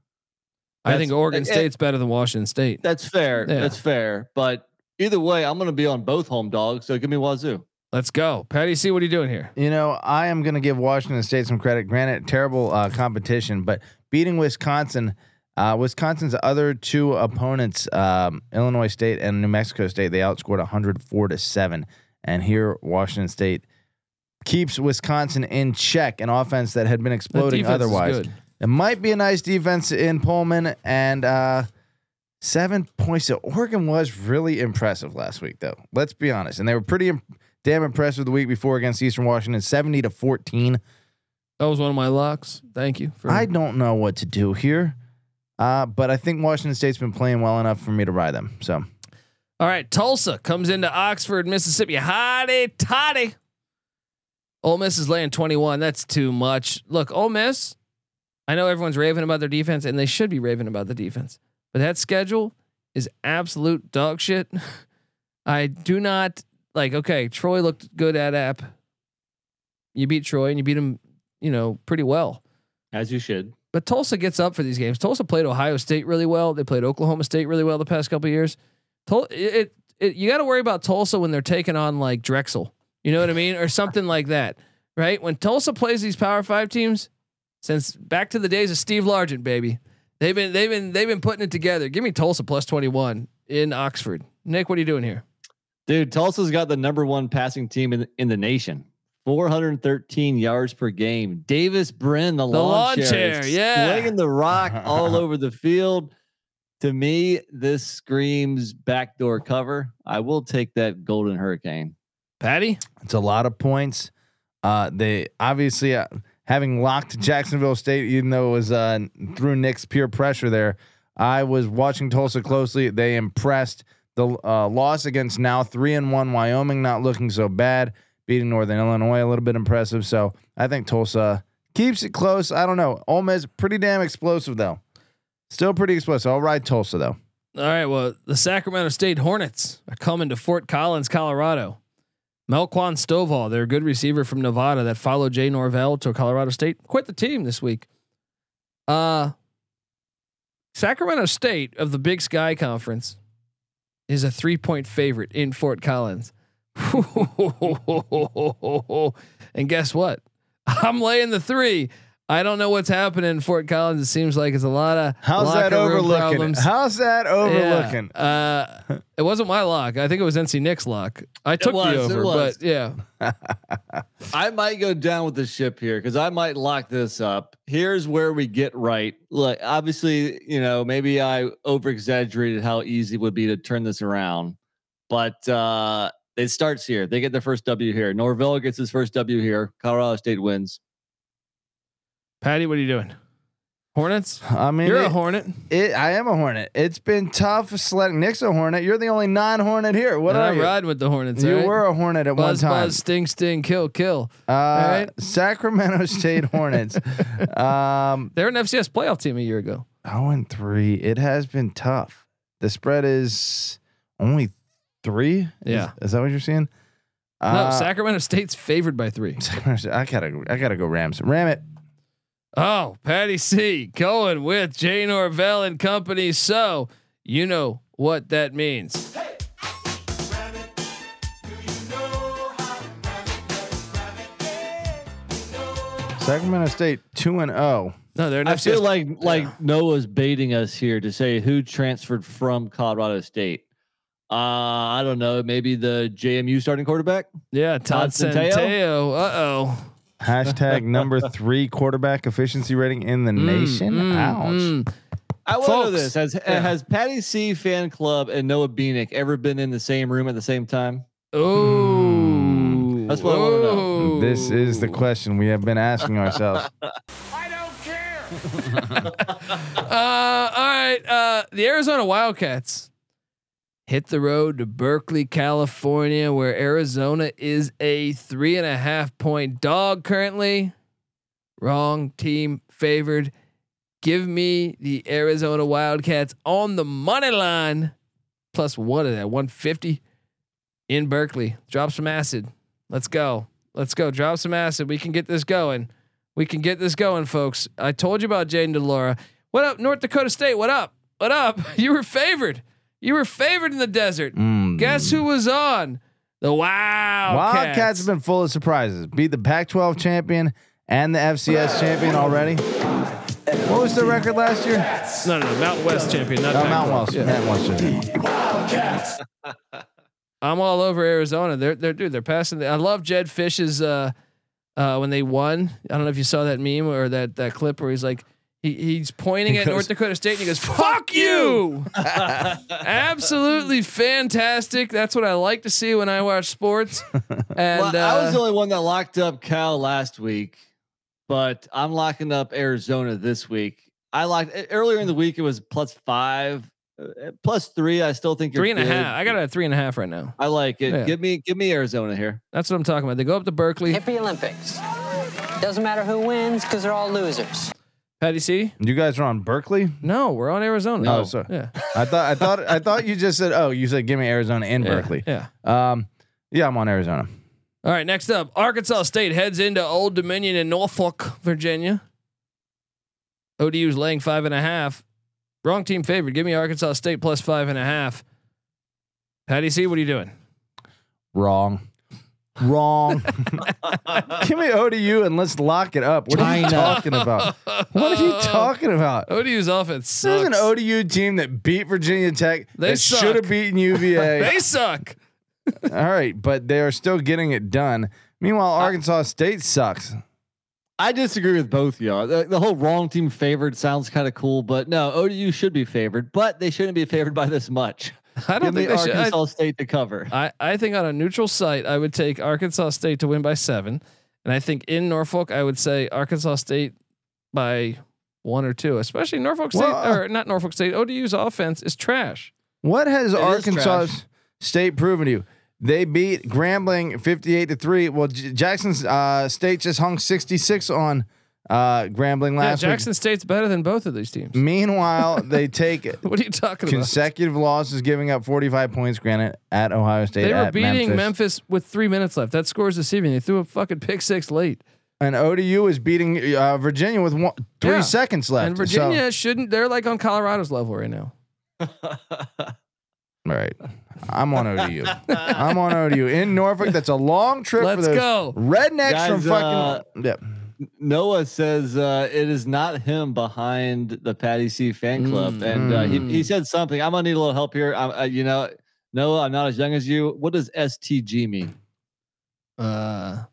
I think Oregon eh, State's better than Washington State. That's fair. Yeah. That's fair. But either way, I'm going to be on both home dogs. So give me Wazoo. Let's go. Patty C, what are you doing here? You know, I am going to give Washington State some credit. Granted, terrible uh, competition, but beating Wisconsin, uh, Wisconsin's other two opponents, um, Illinois State and New Mexico State, they outscored 104 to seven. And here, Washington State keeps Wisconsin in check, an offense that had been exploding otherwise. It might be a nice defense in Pullman, and uh, seven points. To Oregon was really impressive last week, though. Let's be honest, and they were pretty im- damn impressive the week before against Eastern Washington, seventy to fourteen. That was one of my locks. Thank you. For, I don't know what to do here, uh, but I think Washington State's been playing well enough for me to ride them. So All right, Tulsa comes into Oxford, Mississippi. Hotty toddy. Ole Miss is laying 21. That's too much. Look, Ole Miss, I know everyone's raving about their defense, and they should be raving about the defense, but that schedule is absolute dog shit. *laughs* I do not like, okay, Troy looked good at App. You beat Troy and you beat him, you know, pretty well. As you should. But Tulsa gets up for these games. Tulsa played Ohio State really well. They played Oklahoma State really well the past couple of years. Tul- it, it, it you got to worry about Tulsa when they're taking on like Drexel. You know what I mean, or something like that, right? When Tulsa plays these Power Five teams, since back to the days of Steve Largent, baby, they've been they've been they've been putting it together. Give me Tulsa plus twenty one in Oxford. Nick, what are you doing here? Dude, Tulsa's got the number one passing team in, in the nation. 413 yards per game. Davis Brin, the, The lawn, lawn chair, chair, yeah. slinging the rock *laughs* all over the field. To me, this screams backdoor cover. I will take that Golden Hurricane. Patty, it's a lot of points. Uh, they obviously uh, having locked Jacksonville State, even though it was uh, through Nick's peer pressure there. I was watching Tulsa closely. They impressed. The uh, loss against now three and one Wyoming, not looking so bad. Beating Northern Illinois, a little bit impressive. So I think Tulsa keeps it close. I don't know. Ole Miss pretty damn explosive though. Still pretty explosive. I'll ride Tulsa though. All right. Well, the Sacramento State Hornets are coming to Fort Collins, Colorado. Melquan Stovall, their good receiver from Nevada that followed Jay Norvell to Colorado State, quit the team this week. Uh Sacramento State of the Big Sky Conference is a three point favorite in Fort Collins. *laughs* and guess what? I'm laying the three. I don't know what's happening in Fort Collins. It seems like it's a lot of How's that locker room overlooking? problems. How's that overlooking? Yeah. Uh, it wasn't my lock. I think it was NC Nick's lock. I took was, the over, but yeah. *laughs* I might go down with the ship here because I might lock this up. Here's where we get right. Look, obviously, you know, maybe I over exaggerated how easy it would be to turn this around, but uh, it starts here. They get their first W here. Norvell gets his first W here. Colorado State wins. Patty, what are you doing? Hornets. I mean, You're it, a Hornet. it- I am a Hornet. It's been tough sledding. Nick's a Hornet. You're the only non-Hornet here. What and are I'm you? riding with the Hornets. You right? were a Hornet at buzz, one time. buzz, sting, sting, kill, kill. Uh, right. Sacramento *laughs* State Hornets. um, They're an FCS playoff team a year ago. 0 and 3. It has been tough. The spread is only three. Is- Yeah. Is, that what you're seeing? no, Uh, Sacramento State's favored by three. Sacramento *laughs* State- I gotta, I gotta go Rams. Ram it. Oh, Patty C going with Jay Norvell and company. So you know what that means. Sacramento State two and oh. zero. No, they're an I feel like like Noah's baiting us here to say who transferred from Colorado State. Uh, I don't know. Maybe the JMU starting quarterback. yeah, Todd Todd Centeio? Centeio. Uh oh. Hashtag *laughs* number three quarterback efficiency rating in the mm, nation. Mm, Ouch. Mm. I want to know this: has uh, yeah. has Patty C fan club and Noah Beanick ever been in the same room at the same time? Oh, That's what I wanna know. This is the question we have been asking ourselves. *laughs* I don't care. *laughs* uh, all right. Uh, the Arizona Wildcats hit the road to Berkeley, California, where Arizona is a three and a half point dog currently. Wrong team favored. Give me the Arizona Wildcats on the money line. Plus what is that? 150 in Berkeley. Drop some acid. Let's go. Let's go. Drop some acid. We can get this going. We can get this going, folks. I told you about Jayden de Laura. What up, North Dakota State? What up? What up? *laughs* You were favored. You were favored in the desert. Mm. Guess who was on? The Wildcats. Wildcats have been full of surprises. Beat the Pac-12 champion and the FCS champion already. What was the record last year? no, no, no, Mountain West champion, not No, Pac-12. Mount West. Yeah. Mount Wells. I'm all over Arizona. They're they're dude. They're passing. The, I love Jedd Fisch's uh, uh, when they won. I don't know if you saw that meme or that that clip where he's like he, he's pointing He at goes- North Dakota State and he goes "fuck you." *laughs* Absolutely fantastic. That's what I like to see when I watch sports. *laughs* And well, I was uh, the only one that locked up Cal last week, but I'm locking up Arizona this week. I locked earlier in the week. It was plus five, uh, plus three. I still think you're three and a half. I got a three and a half right now. I like it. Yeah. Give me, give me Arizona here. That's what I'm talking about. They go up to Berkeley. Hippie Olympics. Doesn't matter who wins because they're all losers. Patty C. You guys are on Berkeley. No, we're on Arizona. Oh, sorry. Yeah. I thought I thought I thought you just said oh you said give me Arizona and Yeah, Berkeley. Yeah. Um, yeah, I'm on Arizona. All right, next up, Arkansas State heads into Old Dominion in Norfolk, Virginia. ODU's laying five and a half. Wrong team favored. Give me Arkansas State plus five and a half. Patty C, what are you doing? Wrong. Wrong. *laughs* give me ODU and let's lock it up. What are you talking about? What are you *laughs* talking about? ODU's offense This is sucks. an ODU team that beat Virginia Tech. They that suck. should have beaten UVA. they suck. *laughs* All right, but they are still getting it done. Meanwhile, Arkansas State sucks. I disagree with both y'all. The, the whole wrong team favored sounds kind of cool, but no, ODU should be favored, but they shouldn't be favored by this much. *laughs* I don't Give me think they should. Arkansas State to cover. I, I think on a neutral site, I would take Arkansas State to win by seven. And I think in Norfolk, I would say Arkansas State by one or two, especially Norfolk State Well, uh, or not Norfolk State. ODU's offense is trash. What has is Arkansas. State proven to you? They beat Grambling 58 to 3. Well, J- Jackson uh, State just hung 66 on uh, Grambling Yeah, last Jackson State's better than both of these teams. Meanwhile, *laughs* they take it. What are you talking about? consecutive losses, giving up 45 points, granted, at Ohio State. They were at beating Memphis. Memphis. with three minutes left. That score's deceiving. They threw a fucking pick six late. And ODU is beating uh, Virginia with one, three Yeah. seconds left. and So- Virginia shouldn't. They're like on Colorado's level right now. *laughs* all right. I'm on ODU. *laughs* I'm on ODU. In Norfolk, that's a long trip for Let's those go. rednecks from Guys, fucking. Yep. Noah says uh, it is not him behind the Patty C fan club, Mm. and uh, he, Mm. he said something. I'm gonna need a little help here. I'm, uh, you know, Noah, I'm not as young as you. What does STG mean? Uh,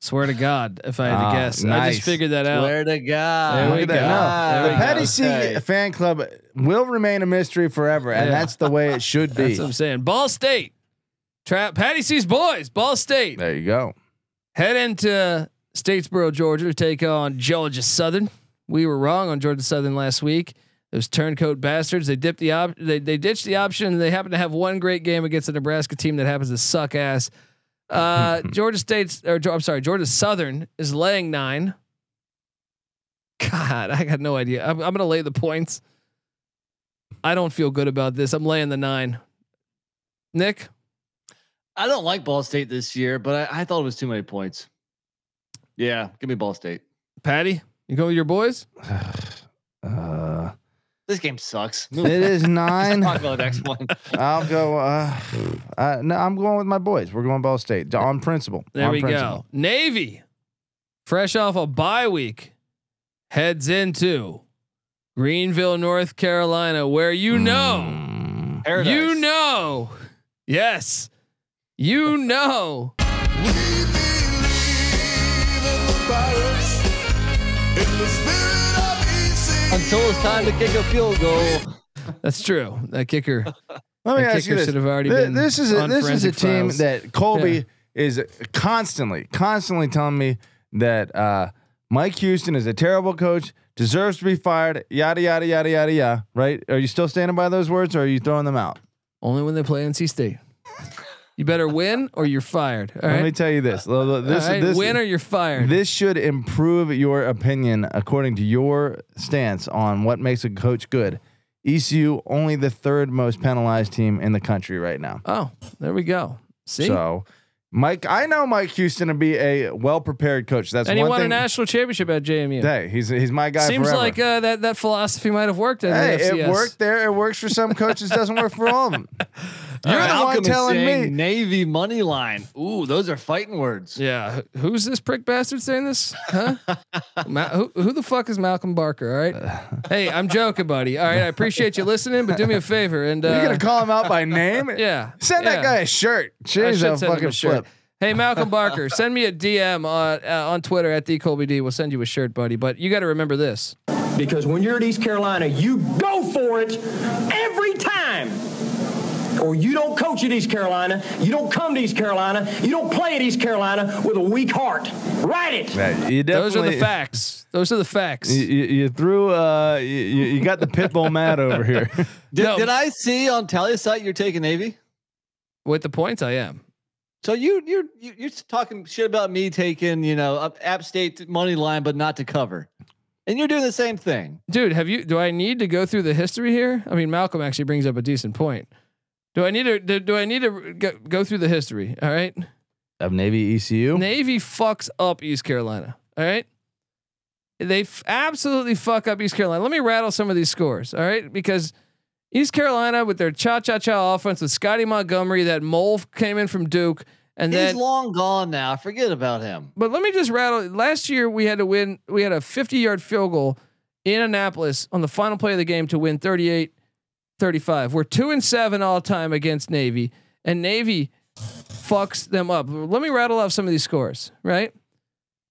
swear to God, if I had Ah, to guess, I just figured that out. Swear to God. There we Look at that. go. No, There the we Patty go. C Okay. fan club will remain a mystery forever, and Yeah. that's the way it should *laughs* be. That's what I'm saying. Ball State, trap Patty C's boys. Ball State there you go. head into Statesboro, Georgia to take on Georgia Southern. We were wrong on Georgia Southern last week. Those turncoat bastards. They dipped the op. They they ditched the option. they happen to have one great game against a Nebraska team that happens to suck ass. Uh, *laughs* Georgia State's or I'm sorry, Georgia Southern is laying nine. God, I got no idea. I'm, I'm gonna lay the points. I don't feel good about this. I'm laying the nine. Nick, I don't like Ball State this year, but I, I thought it was too many points. Yeah, give me Ball State. Patty, you go with your boys? *sighs* Uh, This game sucks. *laughs* it is nine. Talk about the next one. *laughs* I'll go. Uh, uh, no, I'm going with my boys. We're going Ball State on principle. There on we principle. go. Navy, fresh off a bye week, heads into Greenville, North Carolina, where you know, Mm. You know, yes, you know. Until it's time to kick a field goal. That's true. That kicker, *laughs* Let me that ask you kicker this. should have already Th- been. This is a, on this is a forensic team files. that Colby Yeah. is constantly, constantly telling me that uh, Mike Houston is a terrible coach, deserves to be fired, yada yada yada yada yada. Right? Are you still standing by those words, or are you throwing them out? only when they play NC State. *laughs* You better win or you're fired. All Let me tell you this. This, right, this, win or you're fired. this should improve your opinion according to your stance on what makes a coach good. ECU only the third most penalized team in the country right now. oh, there we go. See, So, Mike, I know Mike Houston to be a well prepared coach. That's and he one won thing. a national championship at JMU. Hey, he's he's my guy. Seems forever. like uh, that that philosophy might have worked at hey, the FCS. it worked there. It works for some coaches. Doesn't work for all of them. *laughs* You're the Malcolm one telling me. Navy money line. Ooh, those are fighting words. Yeah, who's this prick bastard saying this? Huh? *laughs* Ma- who, who the fuck is Malcolm Barker? All right. Hey, I'm joking, buddy. All right, I appreciate you listening, but do me a favor and uh, You're gonna call him out by name? *laughs* yeah, Send that guy a shirt. I Jeez, should a send him fucking a shirt. flip. Hey, Malcolm *laughs* Barker, send me a DM on uh, on Twitter at the Colby D. We'll send you a shirt, buddy. But you got to remember this. Because when you're at East Carolina, you go for it every time. Or you don't coach at East Carolina, you don't come to East Carolina, you don't play at East Carolina with a weak heart. Write it. Yeah, you Those are the facts. Those are the facts. You, you, you threw. Uh, you, you you got the pit bull mad over here. *laughs* Did, No. did I see on Tallysight you're taking Navy? With the points, I am. So you you're you- you're talking shit about me taking you know up App State money line, but not to cover, and you're doing the same thing. Dude, have you? Do I need to go through the history here? I mean, Malcolm actually brings up a decent point. Do I need to? Do, do I need to go, go through the history? All right. of Navy ECU. Navy fucks up East Carolina. All right. They f- absolutely fuck up East Carolina. Let me rattle some of these scores. All right, because East Carolina with their cha cha cha offense with Scotty Montgomery, that mole came in from Duke, and He's then long gone now. Forget about him. But let me just rattle. Last year we had to win. We had a 50 yard field goal in Annapolis on the final play of the game to win 38 35. We're two and seven all time against Navy, and Navy fucks them up. Let me rattle off some of these scores, right?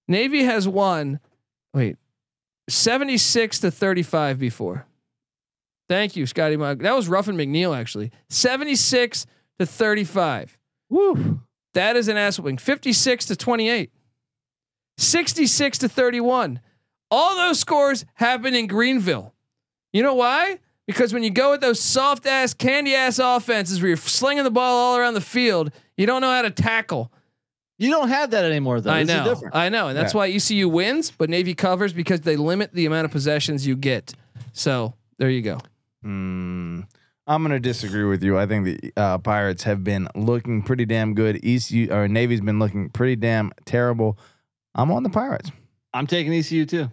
Navy has won, wait, 76 to 35 before. Thank you, Scotty. That was Ruffin McNeill, actually. 76 to 35. Woo. That is an ass whooping. 56 to 28. 66 to 31. All those scores happen in Greenville. You know why? Because when you go with those soft ass, candy ass offenses where you're slinging the ball all around the field, you don't know how to tackle. You don't have that anymore, though. I This know. I know. And that's Yeah. why ECU wins, but Navy covers because they limit the amount of possessions you get. So there you go. Mm, I'm gonna disagree with you. I think the uh, Pirates have been looking pretty damn good. ECU or Navy's been looking pretty damn terrible. I'm on the Pirates. I'm taking ECU too.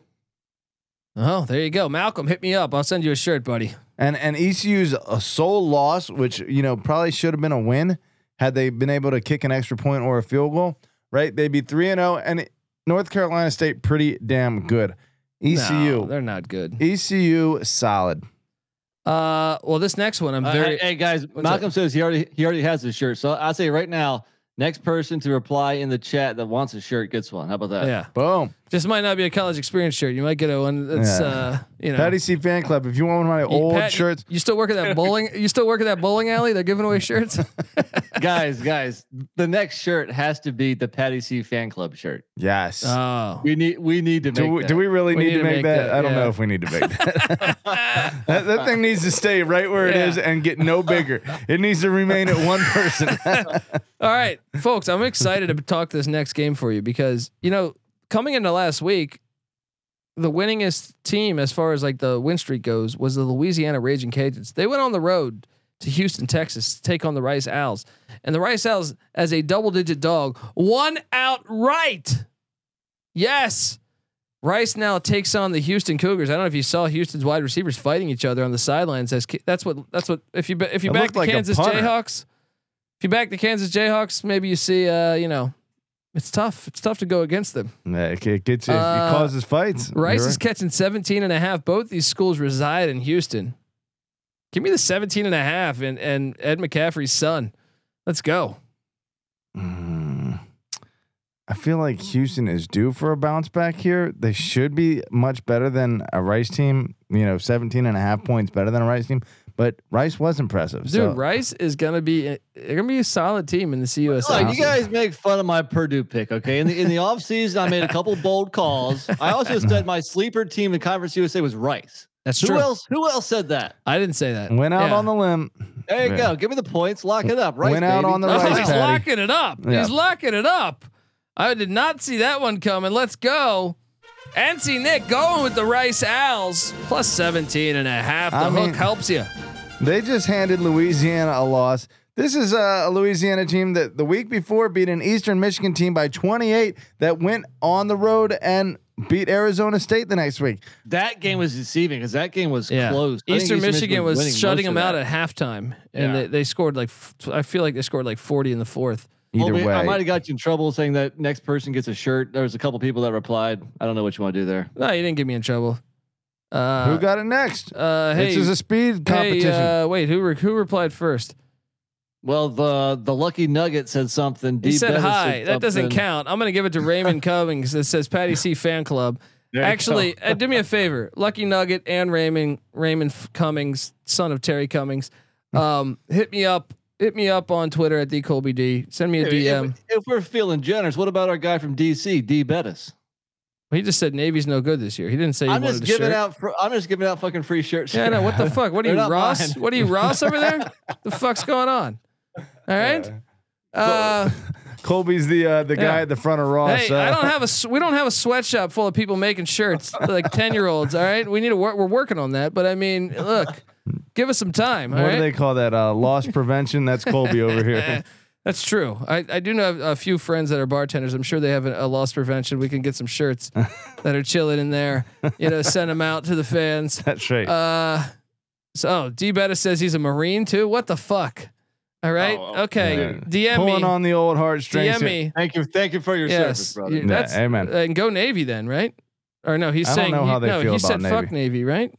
Oh, there you go. Malcolm, hit me up. I'll send you a shirt, buddy. And and ECU's a sole loss, which you know probably should have been a win had they been able to kick an extra point or a field goal. Right? They'd be three and zero, and North Carolina State pretty damn good. No, ECU, they're not good. ECU solid. Uh, well, this next one, I'm Uh, very. hey, hey, guys, What's Malcolm says he already he already has his shirt. So I'll say right now, next person to reply in the chat that wants a shirt gets one. How about that? yeah. Boom. Just might not be a college experience shirt. You might get a one that's Yeah. uh, you know. Patty C fan club. If you want one of my You- old Pat, shirts, You still work at that bowling? *laughs* You still work at that bowling alley? They're giving away shirts. *laughs* guys, guys, the next shirt has to be the Patty C fan club shirt. yes. Oh, We need we need to make do, we, that. do we really We need, to make, that? I don't yeah. know if we need to make *laughs* that. that. That thing needs to stay right where it Yeah. is and get no bigger. It needs to remain at one person. All right, folks, I'm excited to talk this next game for you because you know coming into last week, the winningest team as far as like the win streak goes was the Louisiana Raging Cajuns. They went on the road to Houston, Texas, to take on the Rice Owls, and the Rice Owls, as a double-digit dog, won outright. Yes. Rice now takes on the Houston Cougars. I don't know if you saw Houston's wide receivers fighting each other on the sidelines. As that's what that's what if you if you It back the like Kansas. Jayhawks, if you back the Kansas Jayhawks, maybe you see uh you know it's tough. It's tough to go against them. Yeah, it, it gets it, Uh, it causes fights. Rice You're is catching 17 and a half. Both these schools reside in Houston. Give me the 17 and a half and and Ed McCaffrey's son. Let's go. Mm. I feel like Houston is due for a bounce back here. They should be much better than a Rice team. You know, 17 and a half points better than a Rice team. But Rice was impressive. Dude, so Rice is gonna be they're gonna be a solid team in the CUSA. Look, you guys make fun of my Purdue pick, okay? In the in the *laughs* offseason, I made a couple bold calls. I also *laughs* said my sleeper team in Conference USA was Rice. That's Who true. else? Who else said that? I didn't say that. went out Yeah. on the limb. There you Yeah. go. Give me the points. Lock it up. Rice, Went out baby. on the Oh, Rice he's Patty. locking it up. Yeah. He's locking it up. I did not see that one coming. Let's go. NC Nick going with the Rice Owls plus 17 and a half. The I hook mean- helps you. They just handed Louisiana a loss. This is a Louisiana team that the week before beat an Eastern Michigan team by 28 that went on the road and beat Arizona State the next week. That game was deceiving because that game was Yeah. close. I think Eastern Michigan was winning shutting them out at halftime, and Yeah. they, they scored like I feel like they scored like 40 in the fourth. Either Well, we- I might have got you in trouble saying that next person gets a shirt. There was a couple people that replied. I don't know what you want to do there. No, you didn't get me in trouble. Uh, who got it next? Uh, hey, this is a speed competition. hey, uh, wait, who re- who replied first? Well, the the lucky nugget said something. He D. said Bettis hi. That doesn't count. I'm gonna give it to Raymond *laughs* Cummings. That says Patty C Fan Club. There Actually, uh, do me a favor, Lucky Nugget and Raymond Raymond Cummings, son of Terry Cummings, um, hit me up. Hit me up on Twitter at D Colby D. Send me a Hey, DM. If, if we're feeling generous, what about our guy from DC, D. Bettis? He just said Navy's no good this year. He didn't say he I'm wanted just a giving shirt. out. Fr- I'm just giving out fucking free shirts. Yeah, no. What the *laughs* fuck? What are you, Ross? mine. What are you, Ross over there? *laughs* the fuck's going on? All right. Uh, Colby's the uh, the guy Yeah. at the front of Ross. hey, uh, I don't have a. s- We don't have a sweatshop full of people making shirts *laughs* like ten year olds. All right, we need to work. We're working on that. But I mean, look, give us some time. All What right. do they call that? Uh, loss prevention. That's Colby over here. That's true. I, I do know a few friends that are bartenders. I'm sure they have a, a loss prevention. We can get some shirts *laughs* that are chilling in there. You know, send them out to the fans. *laughs* That's right. Uh, so D Bettis says he's a Marine too. What the fuck? All right. Oh, okay. yeah. DM Pulling me. on the old heartstrings. DM here. me. Thank you. Thank you for your service, Yes. brother. you- Yeah, that's, amen. And go Navy then, right? Or no, he's I don't saying know he, how they no, feel he about said fuck Navy, right?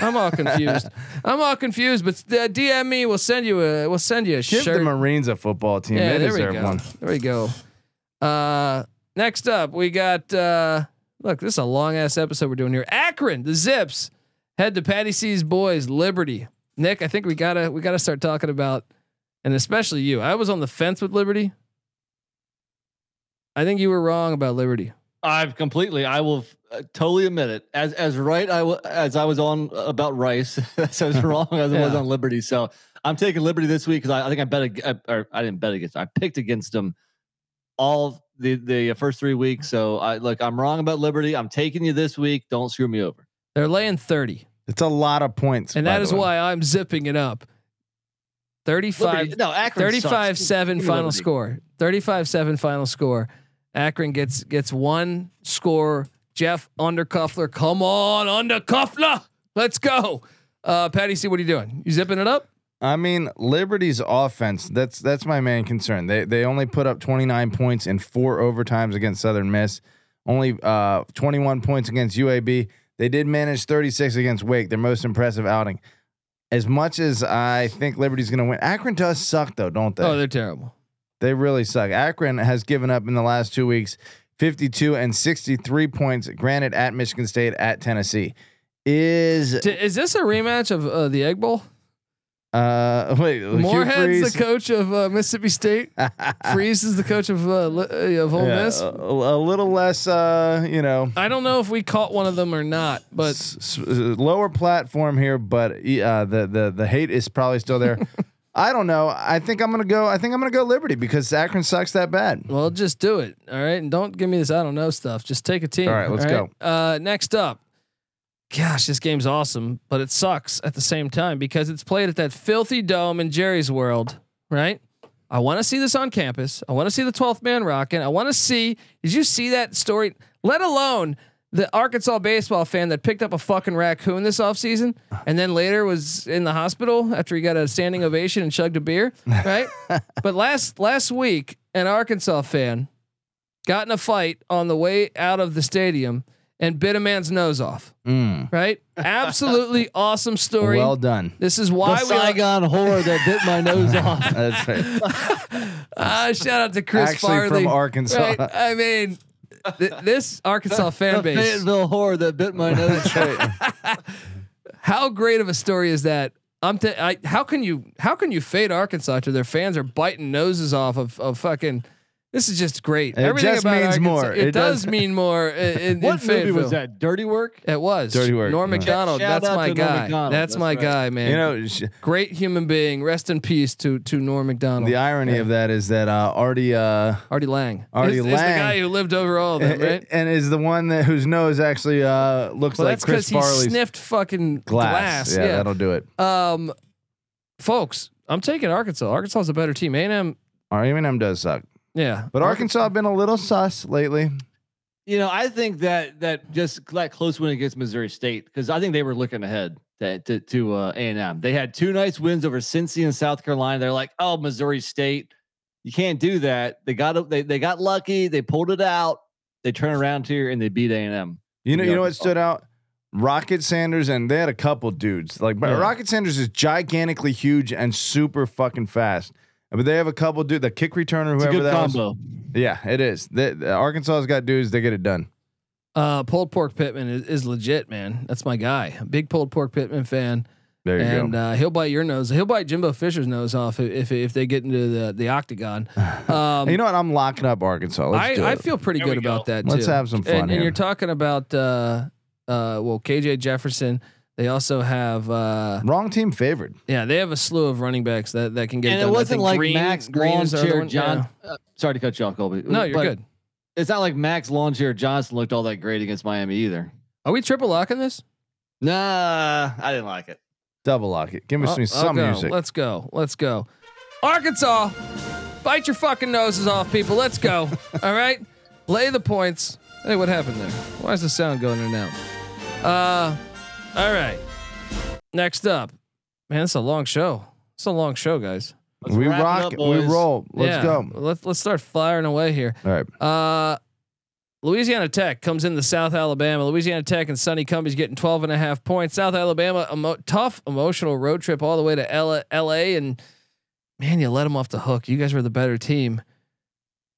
I'm all confused. *laughs* I'm all confused. But uh, DM me. We'll send you a. We'll send you a Give shirt. the Marines a football team. Yeah, they there we go. one. There we go. Uh, next up, we got. Uh, look, this is a long ass episode we're doing here. Akron, the Zips head to Patty C's boys, Liberty. Nick, I think we gotta we gotta start talking about, and especially you. I was on the fence with Liberty. I think you were wrong about Liberty. I've completely. I will uh, totally admit it. As as right I w- as I was on about Rice, *laughs* as I was *laughs* wrong as I was on Liberty. So I'm taking Liberty this week because I, I think I bet ag- uh, or I didn't bet against. I picked against them all the the first three weeks. So I look. I'm wrong about Liberty. I'm taking you this week. Don't screw me over. They're laying thirty, It's a lot of points. and by that the is way. why I'm zipping it up. Thirty-five. Liberty, no, Akron sucks. 35 Give- 7 give final Liberty. score 35 7 final score akron gets gets one score jeff undercuffler come on undercuffler let's go uh patty see what are you doing you zipping it up I mean, Liberty's offense. That's that's my main concern. They they only put up 29 points in four overtimes against Southern Miss. Only uh 21 points against UAB. They did manage 36 against Wake. Their most impressive outing. As much as I think Liberty's going to win, Akron does suck though, don't they? oh they're terrible They really suck. Akron has given up in the last two weeks. 52 and 63 points. Granted, at Michigan State, at Tennessee. Is Is this a rematch of uh, the Egg Bowl? uh *laughs* wait Moorhead's the coach of uh, Mississippi State. *laughs* Freeze is the coach of uh, Li- uh, of Ole Yeah, Miss. a, a little less, uh, you know, I don't know if we caught one of them or not, but s- s- lower platform here, but uh, the the the hate is probably still there. *laughs* I don't know. I think I'm gonna go. I think I'm gonna go Liberty because Akron sucks that bad. well, just do it. All right, and don't give me this I don't know stuff. Just take a team. All right, let's go. Uh, next up, gosh, this game's awesome, but it sucks at the same time because it's played at that filthy dome in Jerry's World. Right. I want to see this on campus. I want to see the 12th man rocking. I want to see. Did you see that story? Let alone the Arkansas baseball fan that picked up a fucking raccoon this offseason and then later was in the hospital after he got a standing ovation and chugged a beer, *laughs* right? but last last week, an Arkansas fan got in a fight on the way out of the stadium and bit a man's nose off, Mm, right? Absolutely *laughs* awesome story. well done. this is The why we Saigon horror that bit my nose *laughs* off. That's right. Ah, shout out to Chris Actually, Farley. from Arkansas. Right? I mean, th- this Arkansas *laughs* fan base. Fayetteville horror that bit my nose. *laughs* How great of a story is that? I'm th- I, how can you how can you fade Arkansas to their fans are biting noses off of, of fucking this is just great. It just means Arkansas- more. It, It does, does- mean more in, in, *laughs* what in movie was that? Dirty Work. It was Dirty Work, Norm yeah. Macdonald. Shout that's my guy. That's, that's my right. guy, man. You know, sh- great human being. Rest in peace to to Norm Macdonald. the irony of that is that uh, Artie uh, Artie Lange. Artie is, is the guy who lived over all of them, right? and is the one that whose nose actually uh, looks Well, like that's because Chris he sniffed fucking glass. glass. Yeah, that'll do it. Um, folks, I'm taking Arkansas. Arkansas is a better team. A&M, R&M does suck, yeah, but Arkansas have been a little sus lately. You know, I think that that just that close win against Missouri State because I think they were looking ahead to to, to uh, A&M. They had two nice wins over Cincy and South Carolina. They're like, oh, Missouri State, you can't do that. They got they they got lucky. They pulled it out. They turn around here and they beat A&M. You know, you know what stood out? Rocket Sanders, and they had a couple dudes. Like, but Yeah. Rocket Sanders is gigantically huge and super fucking fast. But they have a couple dude, the kick returner, It's a whoever good that was. Yeah, it is. The, the Arkansas's got dudes. They get it done. Uh, pulled pork Pittman is, is legit, man. That's my guy. Big pulled pork Pittman fan, There you and go. uh, he'll bite your nose. He'll bite Jimbo Fisher's nose off if if, if they get into the the octagon. *laughs* Um, you know what? I'm locking up Arkansas. Let's do I, I feel pretty There good we go. about that. Too. Let's too. have some fun And, and you're talking about uh, uh, well, KJ Jefferson. They also have uh, Wrong team favored. yeah, they have a slew of running backs that, that can get And done. it I wasn't think like Green, Max Green is the other Chair one. John. Uh, sorry to cut you off, Colby. No, you're but good. It's not like Max Lawn Chair Johnson looked all that great against Miami either. Are we triple locking this? Nah, I didn't like it. Double lock it. Give me Oh, some, some okay, music. Let's go. Let's go. Arkansas, bite your fucking noses off, people. Let's go. *laughs* All right, lay the points. Hey, what happened there? Why is the sound going in and out? Uh, all right. Next up, man, it's a long show. It's a long show, guys. Let's we rock. up, we roll. Let's Yeah, go. Let's let's start firing away here. All right. Uh, Louisiana Tech comes into South Alabama. Louisiana Tech and Sonny Cumbie's getting 12 and a half points. South Alabama, emo- tough emotional road trip all the way to L- LA. And man, you let them off the hook. You guys were the better team.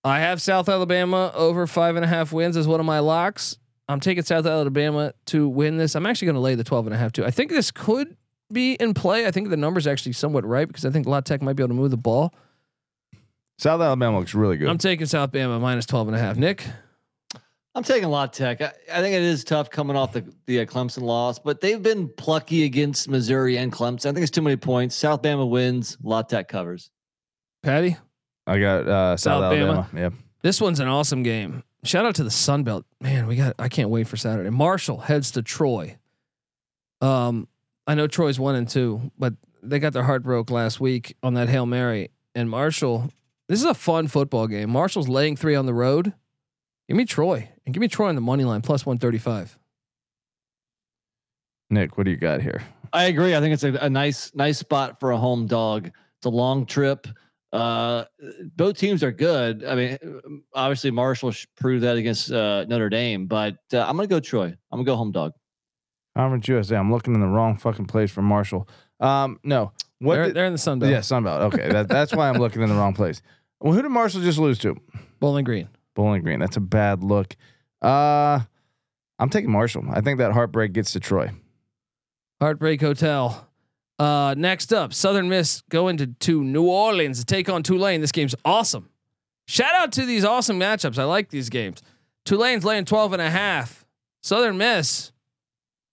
I have South Alabama over five and a half wins as one of my locks. I'm taking South Alabama to win this. I'm actually going to lay the 12 and a half too. I think this could be in play. I think the number's actually somewhat right because I think La Tech might be able to move the ball. South Alabama looks really good. I'm taking South Bama minus 12 and a half. Nick? I'm taking La Tech. I, I think it is tough coming off the the uh, Clemson loss, but they've been plucky against Missouri and Clemson. I think it's too many points. South Bama wins. La Tech covers. Patty? I got uh, South South Bama. Alabama. Yeah. This one's an awesome game. Shout out to the Sun Belt. Man, we got I can't wait for Saturday. Marshall heads to Troy. Um, I know Troy's one and two, but they got their heart broke last week on that Hail Mary. And Marshall, this is a fun football game. Marshall's laying three on the road. Give me Troy and give me Troy on the money line plus one thirty five. Nick, what do you got here? I agree. I think it's a, a nice nice spot for a home dog. It's a long trip. Uh, both teams are good. I mean, obviously Marshall proved that against uh, Notre Dame, but uh, I'm gonna go Troy. I'm gonna go home dog. Conference USA. I'm looking in the wrong fucking place for Marshall. Um, no. What? They're, did- they're in the Sun Belt. yeah, Sun Belt. Okay, that, that's why I'm looking in the wrong place. Well, who did Marshall just lose to? Bowling Green. Bowling Green. That's a bad look. Uh, I'm taking Marshall. I think that heartbreak gets to Troy. Heartbreak Hotel. Uh, next up, Southern Miss going to, to New Orleans to take on Tulane. This game's awesome. Shout out to these awesome matchups. I like these games. Tulane's laying 12 and a half. Southern Miss.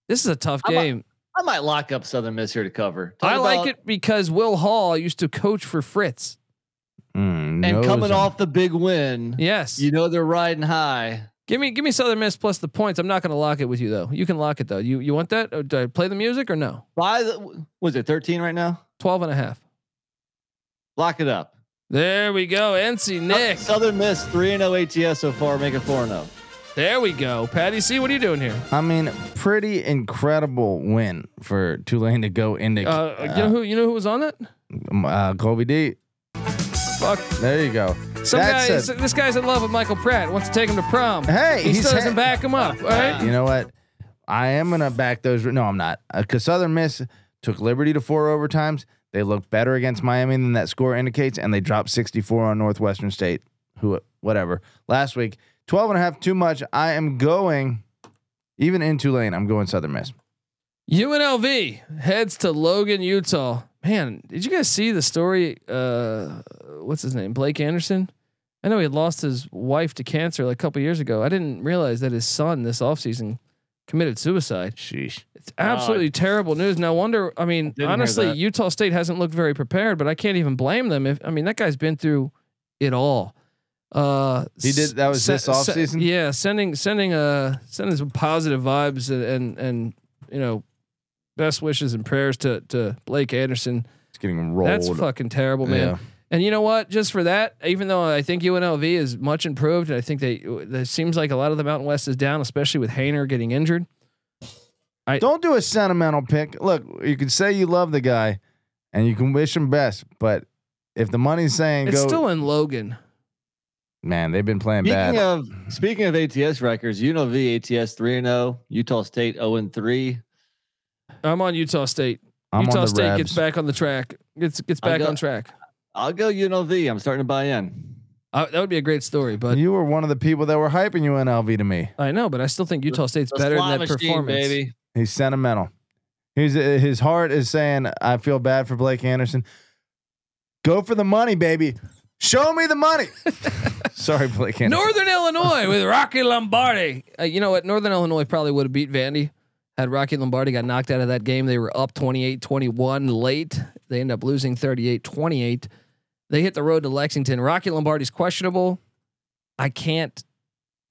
This is a tough I'm game. I might lock up Southern Miss here to cover. Talk I like it because Will Hall used to coach for Fritz. Mm, And coming him. off the big win, Yes. you know they're riding high. Give me give me Southern Miss plus the points. I'm not going to lock it with you though. You can lock it though. You you want that? Or do I play the music or no? By the was it 13 right now? 12 and a half. Lock it up. There we go. NC Nick. Southern Miss 3 0 ATS so far, make it 4 0. There we go. Patty C, what are you doing here? I mean, pretty incredible win for Tulane to go into Uh, you know who you know who was on that? uh, uh, Kobe D. Fuck. There you go. Some guy, a- this guy's in love with Michael Pratt. Wants to take him to prom. Hey, he he's still doesn't back him up. All right. You know what? I am gonna back those. No, I'm not. Uh, because Southern Miss took Liberty to four overtimes. They look better against Miami than that score indicates, and they dropped 64 on Northwestern State. Who, whatever. Last week, 12 and a half too much. I am going, even in Tulane, I'm going Southern Miss. UNLV heads to Logan, Utah. Man, did you guys see the story? Uh, what's his name? Blake Anderson. I know he had lost his wife to cancer like a couple years ago. I didn't realize that his son this offseason committed suicide. Sheesh. It's absolutely terrible news. No wonder. I mean, Didn't honestly. Utah State hasn't looked very prepared, but I can't even blame them. If I mean, that guy's been through it all. Uh, He did- that was this se- se- Yeah, sending sending uh sending some positive vibes and and, and you know, best wishes and prayers to to Blake Anderson. It's getting rolled. That's fucking terrible, man. Yeah. And you know what? Just for that, even though I think UNLV is much improved, and I think they it seems like a lot of the Mountain West is down, especially with Haener getting injured. I Don't do a sentimental pick. Look, you can say you love the guy, and you can wish him best, but if the money's saying It's go, still in Logan. man, they've been playing Speaking bad. of speaking of ATS records, UNLV ATS 3 0, Utah State 0 3. I'm on Utah State. I'm Utah on the State Rebs. gets back on the track. Gets gets back got- on track. I'll go UNLV. I'm starting to buy in. Uh, that would be a great story, but you were one of the people that were hyping UNLV to me. I know, but I still think Utah State's The better slot than that machine, performance. baby. He's sentimental. He's his heart is saying, "I feel bad for Blake Anderson." Go for the money, baby. Show me the money. *laughs* Sorry, Blake Anderson. Northern Illinois with Rocky Lombardi. Uh, you know what? Northern Illinois probably would have beat Vandy had Rocky Lombardi got knocked out of that game. They were up 28-21 late. They end up losing 38-28. They hit the road to Lexington. Rocky Lombardi's questionable. I can't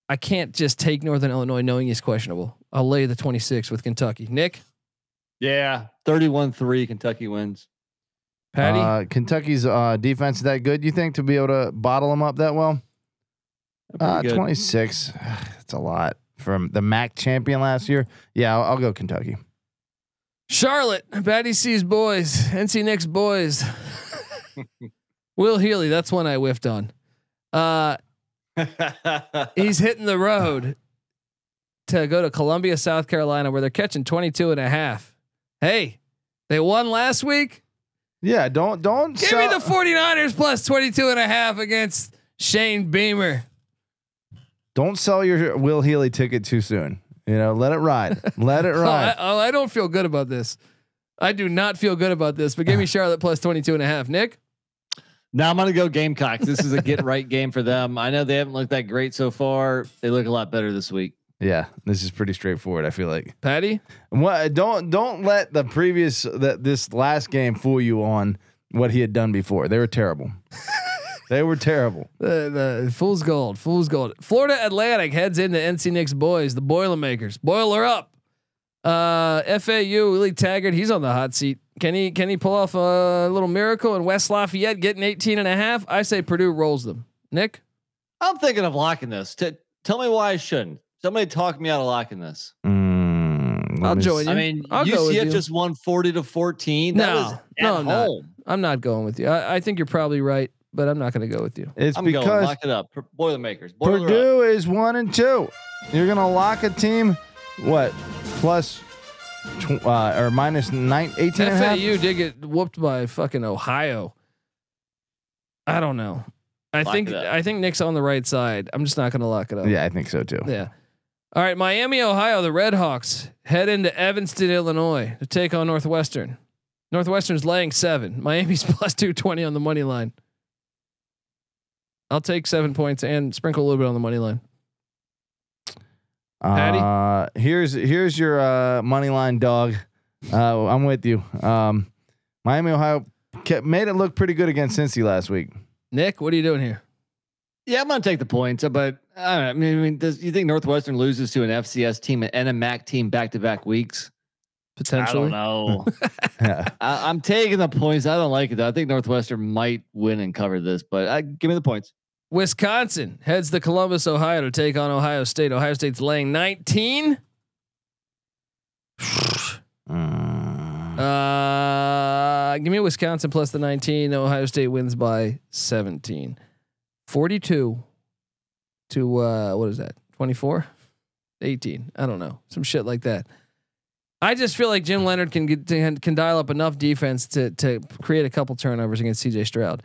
I can't just take Northern Illinois knowing he's questionable. I'll lay the 26 with Kentucky. Nick, Yeah. 31 3. Kentucky wins. Patty, Uh, Kentucky's uh, defense is that good? You think to be able to bottle them up that well? Uh, 26. *sighs* That's a lot from the MAC champion last year. Yeah, I'll, I'll go Kentucky. Charlotte, Patty C's boys, NC Nick's boys. *laughs* Will Healy, that's one I whiffed on. Uh, *laughs* he's hitting the road to go to Columbia, South Carolina, where they're catching 22 and a half. Hey, they won last week. Yeah, don't don't Give sell- me the 49ers plus 22 and a half against Shane Beamer. Don't sell your Will Healy ticket too soon. You know, let it ride. Let it *laughs* Oh, I, ride. oh, I don't feel good about this. I do not feel good about this, but give me *sighs* Charlotte plus 22 and a half. Nick? now I'm going to go Gamecocks. This is a get right *laughs* game for them. I know they haven't looked that great so far. They look a lot better this week. yeah, this is pretty straightforward. I feel like. Patty? What? Don't don't let the previous that this last game fool you on what he had done before. They were terrible. *laughs* they were terrible. The, the fool's gold, fool's gold. Florida Atlantic heads into NC Nick's boys, the Boilermakers. Boiler up. Uh, FAU Willie Taggart, he's on the hot seat. Can he can he pull off a little miracle in West Lafayette getting 18 and a half? I say Purdue rolls them. Nick? I'm thinking of locking this. T- tell me why I shouldn't. Somebody talk me out of locking this. Mm, I'll me join s- you. I mean, I'll UCF you. just won 40 to 14. That No, was at no, I'm not. I'm not going with you. I, I think you're probably right, but I'm not going to go with you. It's I'm going. because Lock it up. P- Boilermakers. Boiler up. Purdue is one and two. You're gonna lock a team, what plus, tw- uh, or minus nine, 18 and a half? FAU did get whooped by fucking Ohio. I don't know. I Lock think it up. I think Nick's on the right side. I'm just not going to lock it up. Yeah, I think so too. Yeah. All right, Miami, Ohio. The Redhawks head into Evanston, Illinois, to take on Northwestern. Northwestern's laying seven. Miami's *laughs* plus two twenty on the money line. I'll take seven points and sprinkle a little bit on the money line. Patty? Uh, here's here's your uh, money line dog. Uh, I'm with you. Um, Miami, Ohio kept, made it look pretty good against Cincy last week. Nick, what are you doing here? Yeah, I'm gonna take the points, but I, don't know, I mean, I mean, does you think Northwestern loses to an FCS team and a MAC team back to back weeks? Potentially. I don't know. Yeah. *laughs* *laughs* I, I'm taking the points. I don't like it though. I think Northwestern might win and cover this, but I, give me the points. Wisconsin heads to Columbus, Ohio, to take on Ohio State. Ohio State's laying nineteen. Mm. Uh, give me Wisconsin plus the 19. Ohio State wins by 17. 42 to uh what is that? 24? 18. I don't know. Some shit like that. I just feel like Jim Leonhard can get can, can dial up enough defense to to create a couple turnovers against CJ Stroud.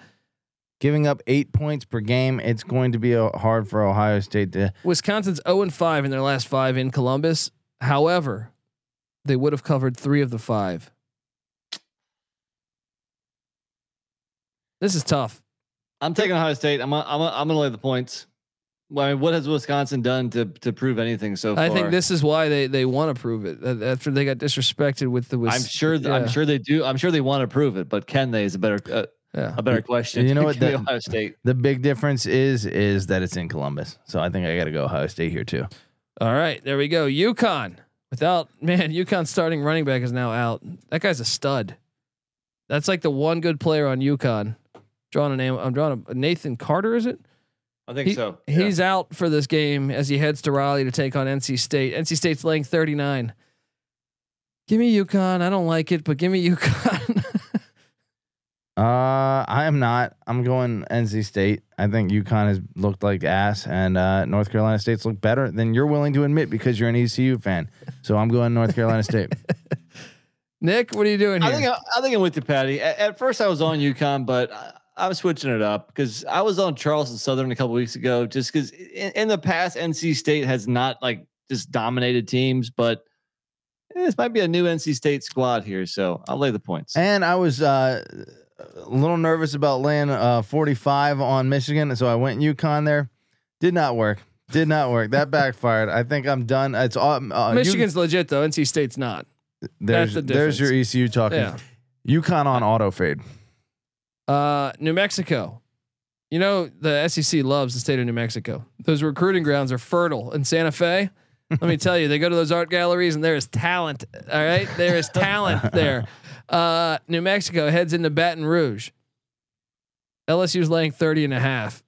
Giving up eight points per game, it's going to be uh, hard for Ohio State to. Wisconsin's 0 and 5 in their last 5 in Columbus. However, they would have covered 3 of the 5. This is tough. I'm taking Ohio State. I'm I'm I'm gonna lay the points. Well, I mean, what has Wisconsin done to to prove anything so far? I think this is why they they want to prove it. Uh, After they got disrespected with the. Wis- I'm sure. th- I'm sure they do. I'm sure they want to prove it, but can they? Is a better uh, Yeah. a better question. You know *laughs* what, Give me that- Ohio State. The big difference is is that it's in Columbus, so I think I got to go Ohio State here too. All right, there we go. UConn without man, UConn starting running back is now out. That guy's a stud. That's like the one good player on UConn. Drawing a name. I'm drawing a Nathan Carter. Is it? I think He- so. He's out for this game as he heads to Raleigh to take on NC State. NC State's laying 39. Give me UConn. I don't like it, but give me *laughs* UConn. Uh, I am not. I'm going NC State. I think UConn has looked like ass, and uh, North Carolina State's looked better than you're willing to admit because you're an ECU fan. So I'm going North Carolina State. *laughs* Nick, what are you doing here? I think I, I think I'm with you, Patty. At, at first, I was on UConn, but I, I'm switching it up because I was on Charleston Southern a couple weeks ago. Just because in, in the past, NC State has not like just dominated teams, but eh, this might be a new NC State squad here. So I'll lay the points. And I was uh, a little nervous about laying uh, 45 on Michigan, so I went UConn there. Did not work. Did not work. That backfired. I think I'm done. It's all uh, Michigan's legit though. NC State's not. there's the there's your ECU talking. Yeah. UConn on auto fade. Uh, New Mexico. You know the SEC loves the state of New Mexico. Those recruiting grounds are fertile in Santa Fe. Let me *laughs* tell you, they go to those art galleries and there is talent. All right, there is talent there. Uh, New Mexico heads into Baton Rouge. LSU's laying 30 and a half.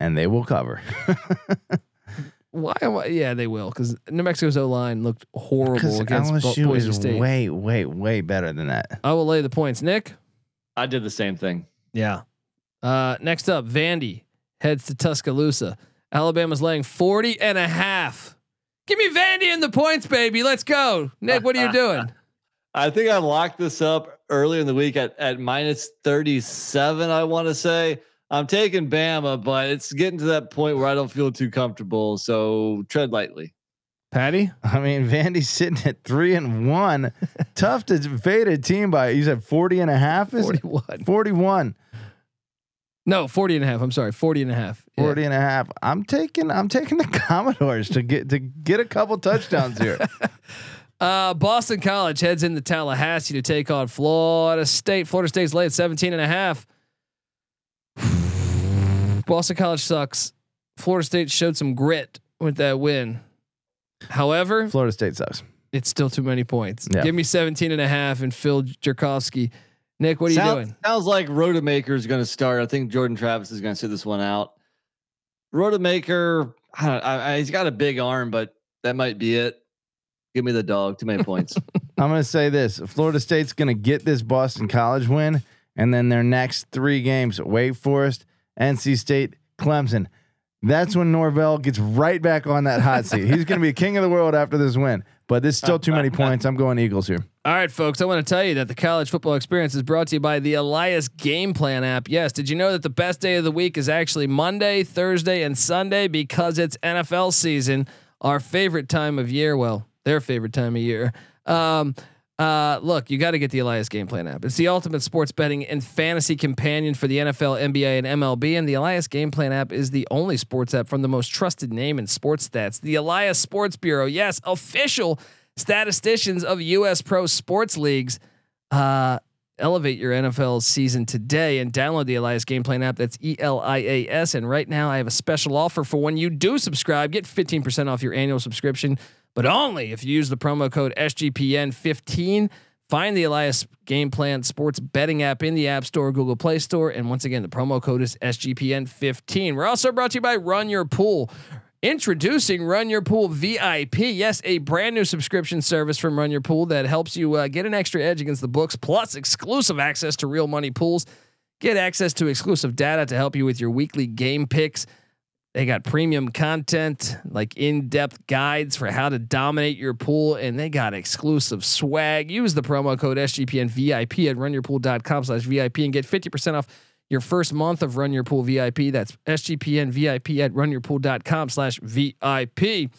and they will cover. *laughs* Why? am I- Yeah, they will because New Mexico's O line looked horrible Because against Bo- LSU Boise is State. way, way, way better than that. I will lay the points. Nick. I did the same thing. Yeah. Uh, next up, Vandy heads to Tuscaloosa. Alabama's laying 40 and a half. Give me Vandy in the points, baby. Let's go. Nick, what are you *laughs* doing? I think I locked this up earlier in the week at, at minus 37, I want to say. I'm taking Bama, but it's getting to that point where I don't feel too comfortable. So tread lightly. Patty? I mean, Vandy's sitting at three and one. *laughs* Tough to fade a team by. You said 40 and a half? Is it? 41. 41. No, 40 and a half. I'm sorry, 40 and a half. Yeah. 40 and a half. I'm taking I'm taking the *laughs* Commodores to get to get a couple touchdowns here. *laughs* Uh, Boston College heads into Tallahassee to take on Florida State. Florida State's lay at 17 and a half. *sighs* Boston College sucks. Florida State showed some grit with that win. However, Florida State sucks. it's still too many points. Yeah. Give me 17 and a half and Phil Jurkovec. Nick, what are you doing? Sounds like Rodemaker is going to start. I think Jordan Travis is going to sit this one out. Rodemaker, I don't, I, I, he's got a big arm, but that might be it. Give me the dog. Too many points. *laughs* I'm going to say this: Florida State's going to get this Boston College win, and then their next three games: Wake Forest, NC State, Clemson. That's when Norvell gets right back on that hot seat. He's going to be *laughs* king of the world after this win. but this is still too many *laughs* points. I'm going Eagles here. All right, folks, I want to tell you that the college football experience is brought to you by the Elias Game Plan app. Yes, did you know that the best day of the week is actually Monday, Thursday, and Sunday because it's NFL season, our favorite time of year? Well, their favorite time of year. Um, uh, look, you got to get the Elias Game Plan app. It's the ultimate sports betting and fantasy companion for the NFL, NBA, and MLB. And the Elias Game Plan app is the only sports app from the most trusted name in sports stats, the Elias Sports Bureau. Yes, official statisticians of U.S. pro sports leagues. Uh, elevate your NFL season today and download the Elias Game Plan app. That's E L I A S. And right now, I have a special offer for when you do subscribe. Get 15% off your annual subscription, but only if you use the promo code SGPN15. Find the Elias Game Plan Sports Betting app in the App Store, Google Play Store, and once again, the promo code is SGPN15. We're also brought to you by Run Your Pool. Introducing Run Your Pool VIP. Yes, a brand new subscription service from Run Your Pool that helps you uh, get an extra edge against the books, plus exclusive access to real money pools. Get access to exclusive data to help you with your weekly game picks. They got premium content like in-depth guides for how to dominate your pool, and they got exclusive swag. Use the promo code SGPN VIP at runyourpool.com slash VIP and get 50% off your first month of Run Your Pool VIP. That's SGPN VIP at runyourpool.com slash VIP.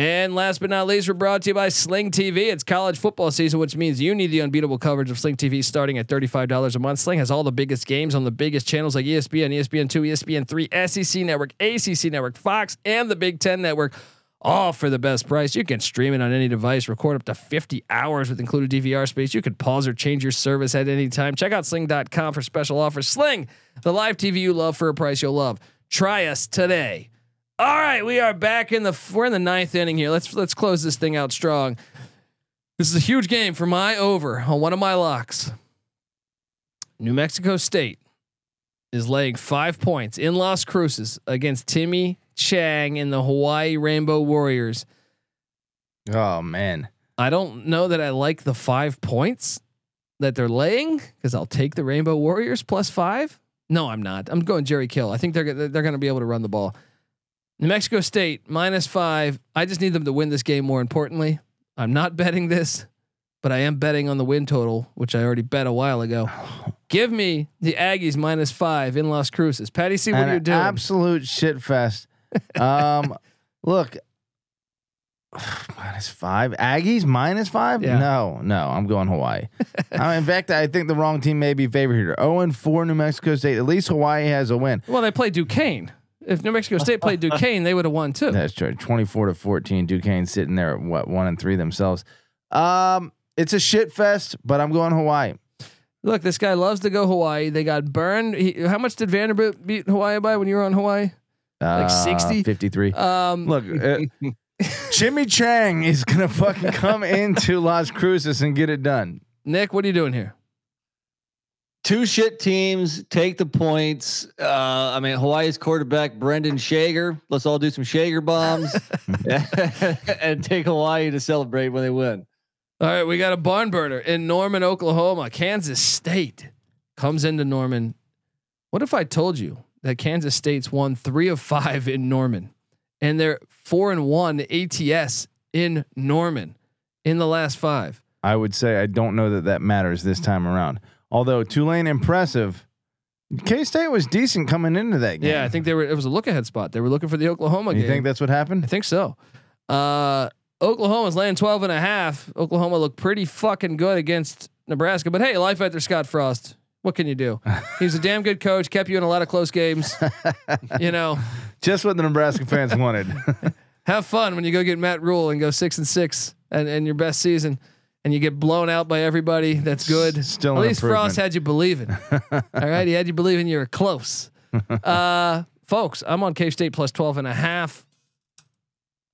And last but not least, we're brought to you by Sling TV. It's college football season, which means you need the unbeatable coverage of Sling TV starting at $35 a month. Sling has all the biggest games on the biggest channels like ESPN, ESPN2, ESPN3, SEC Network, ACC Network, Fox, and the Big Ten Network. All for the best price. You can stream it on any device, record up to 50 hours with included DVR space. You could pause or change your service at any time. Check out sling.com for special offers. Sling, the live TV you love for a price you'll love. Try us today. All right, we are back in the we're in the ninth inning here. Let's let's close this thing out strong. This is a huge game for my over on one of my locks. New Mexico State is laying five points in Las Cruces against Timmy Chang and the Hawaii Rainbow Warriors. Oh man, I don't know that I like the five points that they're laying because I'll take the Rainbow Warriors plus five. No, I'm not. I'm going Jerry Kill. I think they're they're going to be able to run the ball. New Mexico State minus five. I just need them to win this game. More importantly, I'm not betting this, but I am betting on the win total, which I already bet a while ago. Give me the Aggies minus five in Las Cruces. Patty, see what you're doing. Absolute shit fest. *laughs* Um, look, minus five. Aggies minus five. Yeah. No, no, I'm going Hawaii. *laughs* I mean, in fact, I think the wrong team may be favored here. Zero and four, New Mexico State. At least Hawaii has a win. well, they play Duquesne. If New Mexico State played *laughs* Duquesne, they would have won too. That's true. Twenty-four to fourteen. Duquesne sitting there at what one and three themselves. Um, it's a shit fest, but I'm going Hawaii. Look, this guy loves to go Hawaii. They got burned. He, how much did Vanderbilt beat Hawaii by when you were on Hawaii? Uh, 60? 53. Um, Look, uh, *laughs* Jimmy Chang is gonna fucking come into Las Cruces and get it done. Nick, what are you doing here? Two shit teams take the points. Uh, I mean, Hawaii's quarterback Brendan Schager. Let's all do some Schager bombs *laughs* and take Hawaii to celebrate when they win. All right, we got a barn burner in Norman, Oklahoma. Kansas State comes into Norman. What if I told you that Kansas State's won three of five in Norman, and they're four and one ATS in Norman in the last five? I would say I don't know that that matters this time around. Although Tulane impressive, K State was decent coming into that game. Yeah, I think they were. It was a look ahead spot. They were looking for the Oklahoma game. You game. think that's what happened? I think so. Uh, Oklahoma's laying 12 and a half. Oklahoma looked pretty fucking good against Nebraska, but hey, life after Scott Frost. What can you do? *laughs* He was a damn good coach, kept you in a lot of close games. *laughs* you know, Just what the Nebraska fans wanted. *laughs* have fun when you go get Matt Rhule and go six and six and, and your best season and you get blown out by everybody. That's good. Still At least Frost had you believing. *laughs* All right. He had you believing you were close. Uh, folks, I'm on K State plus 12 and a half.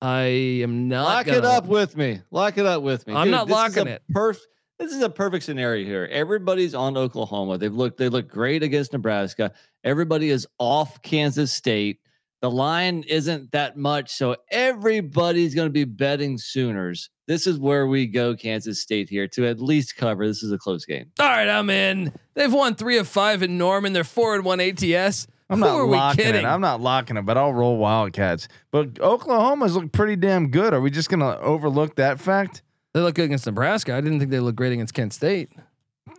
I am not. Lock gonna, it up with me. Lock it up with me. I'm not this is locking a it. Perf- this is a perfect scenario here. Everybody's on Oklahoma. They've looked. They look great against Nebraska. Everybody is off Kansas State. The line isn't that much, so everybody's going to be betting Sooners. This is where we go, Kansas State here to at least cover. This is a close game. All right, I'm in. They've won three of five in Norman. They're four and one ATS. I'm Who not locking it. I'm not locking it, but I'll roll Wildcats. But Oklahoma's look pretty damn good. Are we just gonna overlook that fact? They look good against Nebraska. I didn't think they looked great against Kent State.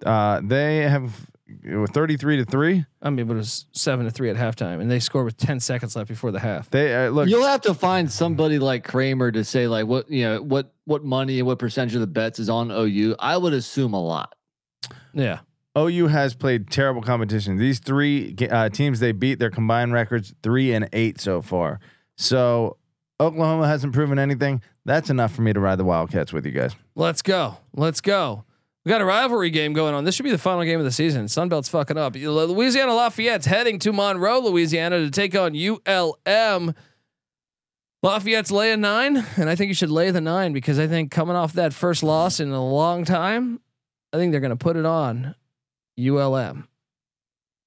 Uh, they have uh, 33 to three. I mean, but it was seven to three at halftime, and they scored with ten seconds left before the half. They uh, look. You'll have to find somebody like Kramer to say like what you know what what money and what percentage of the bets is on OU. I would assume a lot. Yeah, OU has played terrible competition. These three uh, teams they beat, their combined records three and eight so far. So Oklahoma hasn't proven anything. That's enough for me to ride the Wildcats with you guys. let's go. Let's go. We got a rivalry game going on. This should be the final game of the season. Sunbelt's fucking up. Louisiana Lafayette's heading to Monroe, Louisiana, to take on ULM. Lafayette's laying nine, and I think you should lay the nine because I think coming off that first loss in a long time, I think they're going to put it on ULM.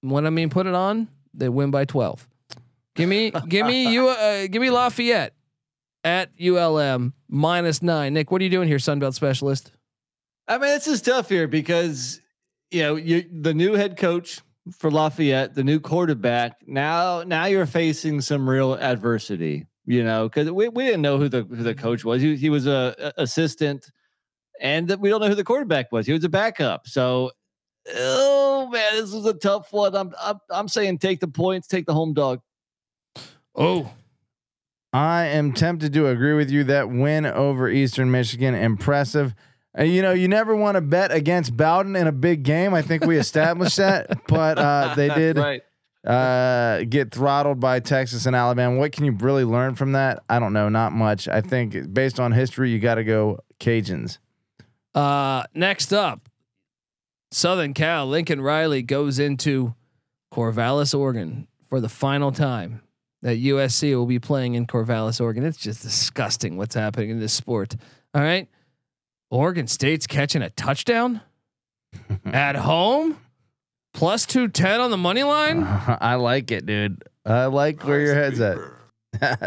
When I mean put it on, they win by twelve. Give me, give me you, uh, give me Lafayette at ULM minus nine. Nick, what are you doing here, Sunbelt specialist? I mean, this is tough here because you know you the new head coach for Lafayette, the new quarterback. Now, now you're facing some real adversity. You know, because we, we didn't know who the who the coach was. He, he was a, a assistant, and we don't know who the quarterback was. He was a backup. So, oh man, this is a tough one. I'm I'm, I'm saying take the points, take the home dog. Oh, I am tempted to agree with you. That win over Eastern Michigan, impressive. Uh, you know, you never want to bet against Bowden in a big game. I think we established that, but uh, they *laughs* did right. uh, get throttled by Texas and Alabama. What can you really learn from that? I don't know, not much. I think based on history, you got to go Cajuns. Uh, next up, Southern Cal. Lincoln Riley goes into Corvallis, Oregon for the final time that USC will be playing in Corvallis, Oregon. It's just disgusting what's happening in this sport. All right. Oregon State's catching a touchdown at home, plus 210 on the money line. *laughs* I like it, dude. I like where your head's at.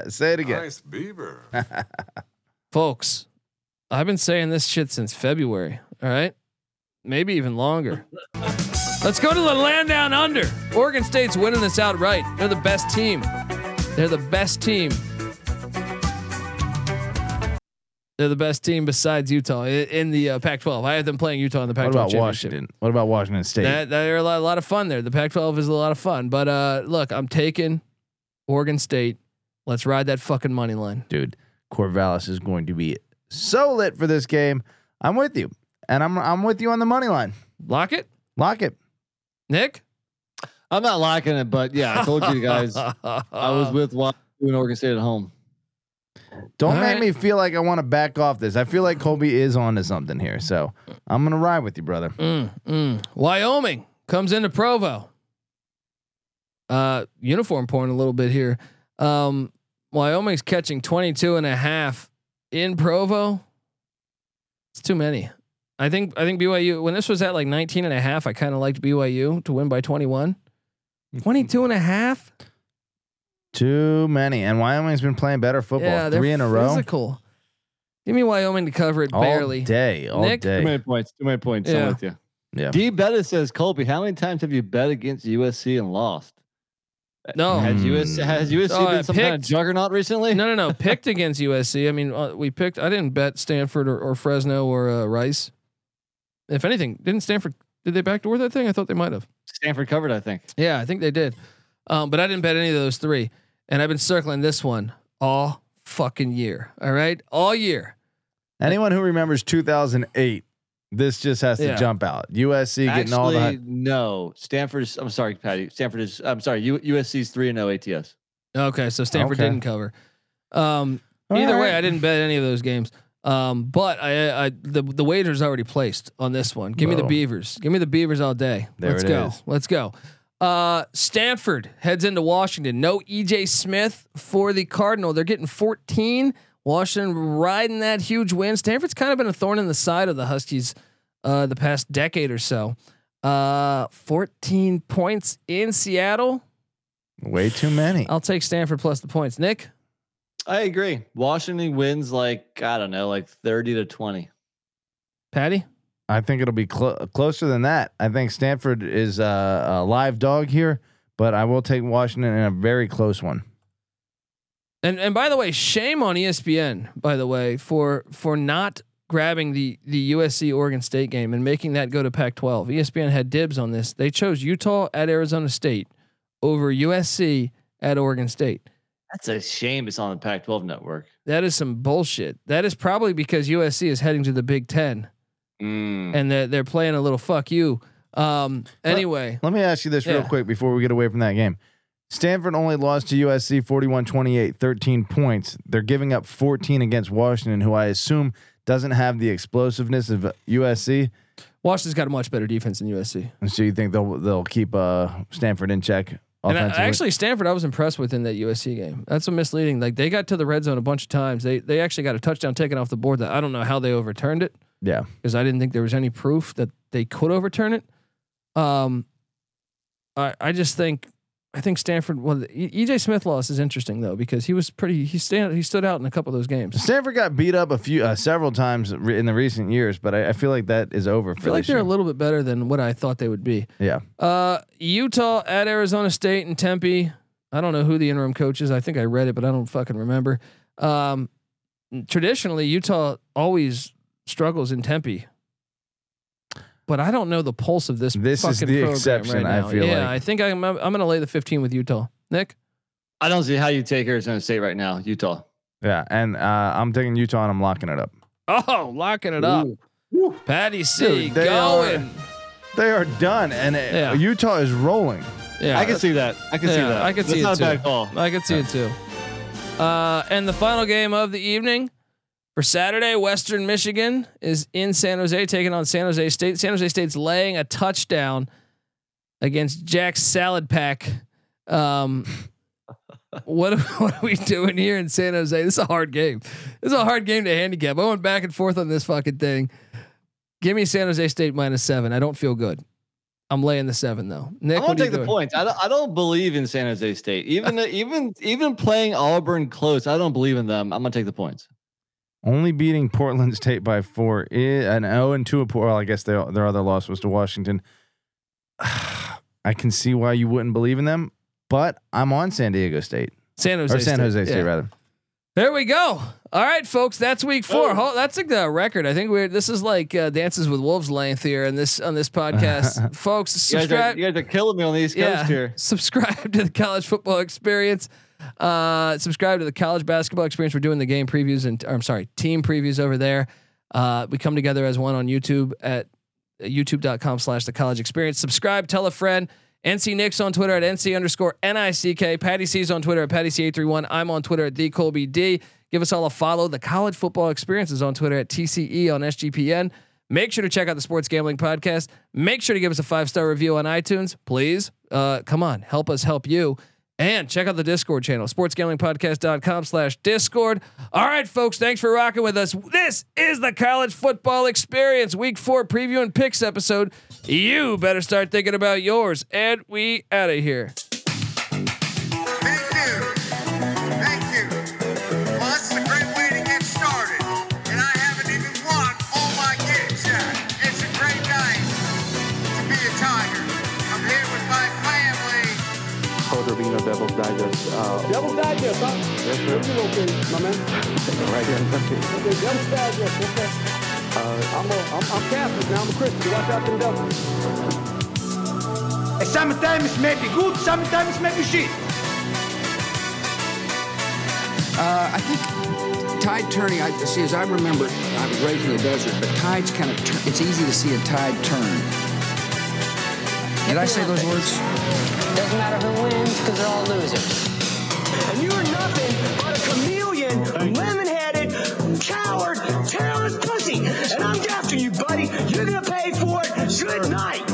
*laughs* Say it again. Nice beaver. *laughs* Folks, I've been saying this shit since February. All right. Maybe even longer. Let's go to the land down under. Oregon State's winning this outright. They're the best team. They're the best team. They're the best team besides Utah in the uh, Pac-12. I have them playing Utah in the Pac-12 what about championship. Washington? What about Washington State? That they're a lot, a lot of fun there. The Pac-12 is a lot of fun. But uh, look, I'm taking Oregon State. Let's ride that fucking money line. dude, Corvallis is going to be so lit for this game. I'm with you, and I'm I'm with you on the money line. Lock it, Lock it. Nick. I'm not locking it, but yeah, I told you guys *laughs* I was with Washington, Oregon State at home. Don't All make right. me feel like I want to back off this. I feel like Colby is on to something here, so I'm gonna ride with you, brother. Mm, mm. Wyoming comes into Provo. Uh, uniform porn a little bit here. Um, Wyoming's catching 22 and a half in Provo. It's too many. I think I think BYU when this was at like 19 and a half, I kind of liked BYU to win by 21. 22 and a half? Too many, and Wyoming's been playing better football Yeah, they're three in a row. physical. Give me Wyoming to cover it All barely. day, all Nick? Too many points. Too many points. Yeah. I'm with you. Yeah. D Bettis says, Colby, how many times have you bet against USC and lost? No. Has. USC has USC Oh, I been some kind of juggernaut recently? No, no, no. picked against USC. I mean, uh, we picked. I didn't bet Stanford or, or Fresno or uh, Rice. If anything, didn't Stanford? Did they backdoor that thing? I thought they might have. Stanford covered, I think. Yeah, I think they did. Um, but I didn't bet any of those three, and I've been circling this one all fucking year. All right, all year. Anyone who remembers 2008, this just has to Yeah. jump out. USC getting all the. Actually, no. Stanford's. I'm sorry, Patty. Stanford is. I'm sorry. U, USC's three and no ATS. Okay, so Stanford Okay. didn't cover. Um, All either way. I didn't bet any of those games. Um, but I, I the the wager's already placed on this one. Give me the Beavers. Give me the Beavers all day. There Let's it go. is. Let's go. Uh, Stanford heads into Washington. No EJ Smith for the Cardinal. They're getting 14. Washington riding that huge win. Stanford's kind of been a thorn in the side of the Huskies uh, the past decade or so. Uh, 14 points in Seattle. Way too many. I'll take Stanford plus the points. Nick. I agree. Washington wins like I don't know, like thirty to twenty. Patty. I think it'll be clo- closer than that. I think Stanford is uh, a live dog here, but I will take Washington in a very close one. And and by the way, shame on ESPN. By the way, for for not grabbing the the USC Oregon State game and making that go to Pac-12. ESPN had dibs on this. They chose Utah at Arizona State over USC at Oregon State. That's a shame. It's on the Pac-12 network. That is some bullshit. That is probably because USC is heading to the Big Ten Mm. and they're they're playing a little fuck you. Um. Anyway, Let me ask you this real quick before we get away from that game. Stanford only lost to USC 41 28, 13 points. They're giving up 14 against Washington, who I assume doesn't have the explosiveness of USC. Washington's got a much better defense than USC. And so you think they'll they'll keep uh, Stanford in check And I, actually, Stanford, I was impressed with in that USC game. That's a misleading. Like they got to the red zone a bunch of times. They they actually got a touchdown taken off the board that I don't know how they overturned it yeah. because I didn't think there was any proof that they could overturn it. Um, I I just think I think Stanford. Well, E- EJ Smith loss is interesting though because he was pretty. He stand he stood out in a couple of those games. Stanford got beat up a few uh, several times in the recent years, but I, I feel like that is over I feel like they're a little bit better than what I thought they would be. yeah. Uh, Utah at Arizona State and Tempe. I don't know who the interim coach is. I think I read it, but I don't fucking remember. Um, traditionally, Utah always struggles in Tempe, but I don't know the pulse of this. This is the exception, Right I feel yeah, like. I think I'm. I'm going to lay the 15 with Utah. Nick. I don't see how you take Arizona State right now. Utah. Yeah. And uh, I'm taking Utah and I'm locking it up. Oh, locking it up. Patty C Dude, they are- going. They are done, and uh, Yeah. Utah is rolling. yeah, I can see that. I can see that. I can That's see it too. a bad call. I can see it too. Uh, and the final game of the evening for Saturday, Western Michigan is in San Jose taking on San Jose State. San Jose State's laying a touchdown against Jack's Salad Pack. Um, *laughs* what *laughs* what are we doing here in San Jose? This is a hard game. This is a hard game to handicap. I went back and forth on this fucking thing. Give me San Jose State minus seven. I don't feel good. I'm laying the seven though. Nick, I'm gonna take the points. I don't, I don't believe in San Jose State. Even *laughs* even even playing Auburn close, I don't believe in them. I'm gonna take the points. Only beating Portland State by four, i- an 0 and 2 of Well, I guess their their other loss was to Washington. *sighs* I can see why you wouldn't believe in them, but I'm on San Diego State San Jose or San State. Jose State Yeah. rather. There we go. All right, folks, that's week four. Ho- That's like the record. I think we're this is like uh, dances with wolves length here on this on this podcast, *laughs* folks. You guys, are, you guys are killing me on the East Coast yeah, here. *laughs* subscribe to the college football experience. Uh, subscribe to the college basketball experience. We're doing the game previews and I'm sorry, team previews over there. Uh, we come together as one on YouTube at youtube.com slash the college experience. Subscribe, tell a friend. NC Nick's on Twitter at NC underscore NICK. Patty C's on Twitter at Patty C831. I'm on Twitter at the Colby D. Give us all a follow. The college football experience is on Twitter at TCE on SGPN. Make sure to check out the Sports Gambling Podcast. Make sure to give us a five star review on iTunes, please. Uh, come on, help us help you. And check out the Discord channel, sportsgamblingpodcast.com slash Discord. All right, folks, thanks for rocking with us. This is the college football experience, week four preview and picks episode. You better start thinking about yours. And we out of here. Coder being Devil's Digest. Uh, Devil's Digest, huh? Yes, sir. Where you located, my man? *laughs* Right here in Kentucky. Okay, Devil's Digest, okay. Uh, I'm, a, I'm, I'm Catholic now, I'm a Christian. Watch out for the devil. Sometimes it may be good, sometimes it may be shit. Uh, I think tide turning. I see. As I remember, I was raised in the desert, but tides kind of. Tur- it's easy to see a tide turn. Did I say those words? Doesn't matter who wins because they're all losers. And you're nothing but a chameleon, lemon-headed, coward, terrorist pussy. And I'm after you, buddy. You're gonna pay for it. Good night.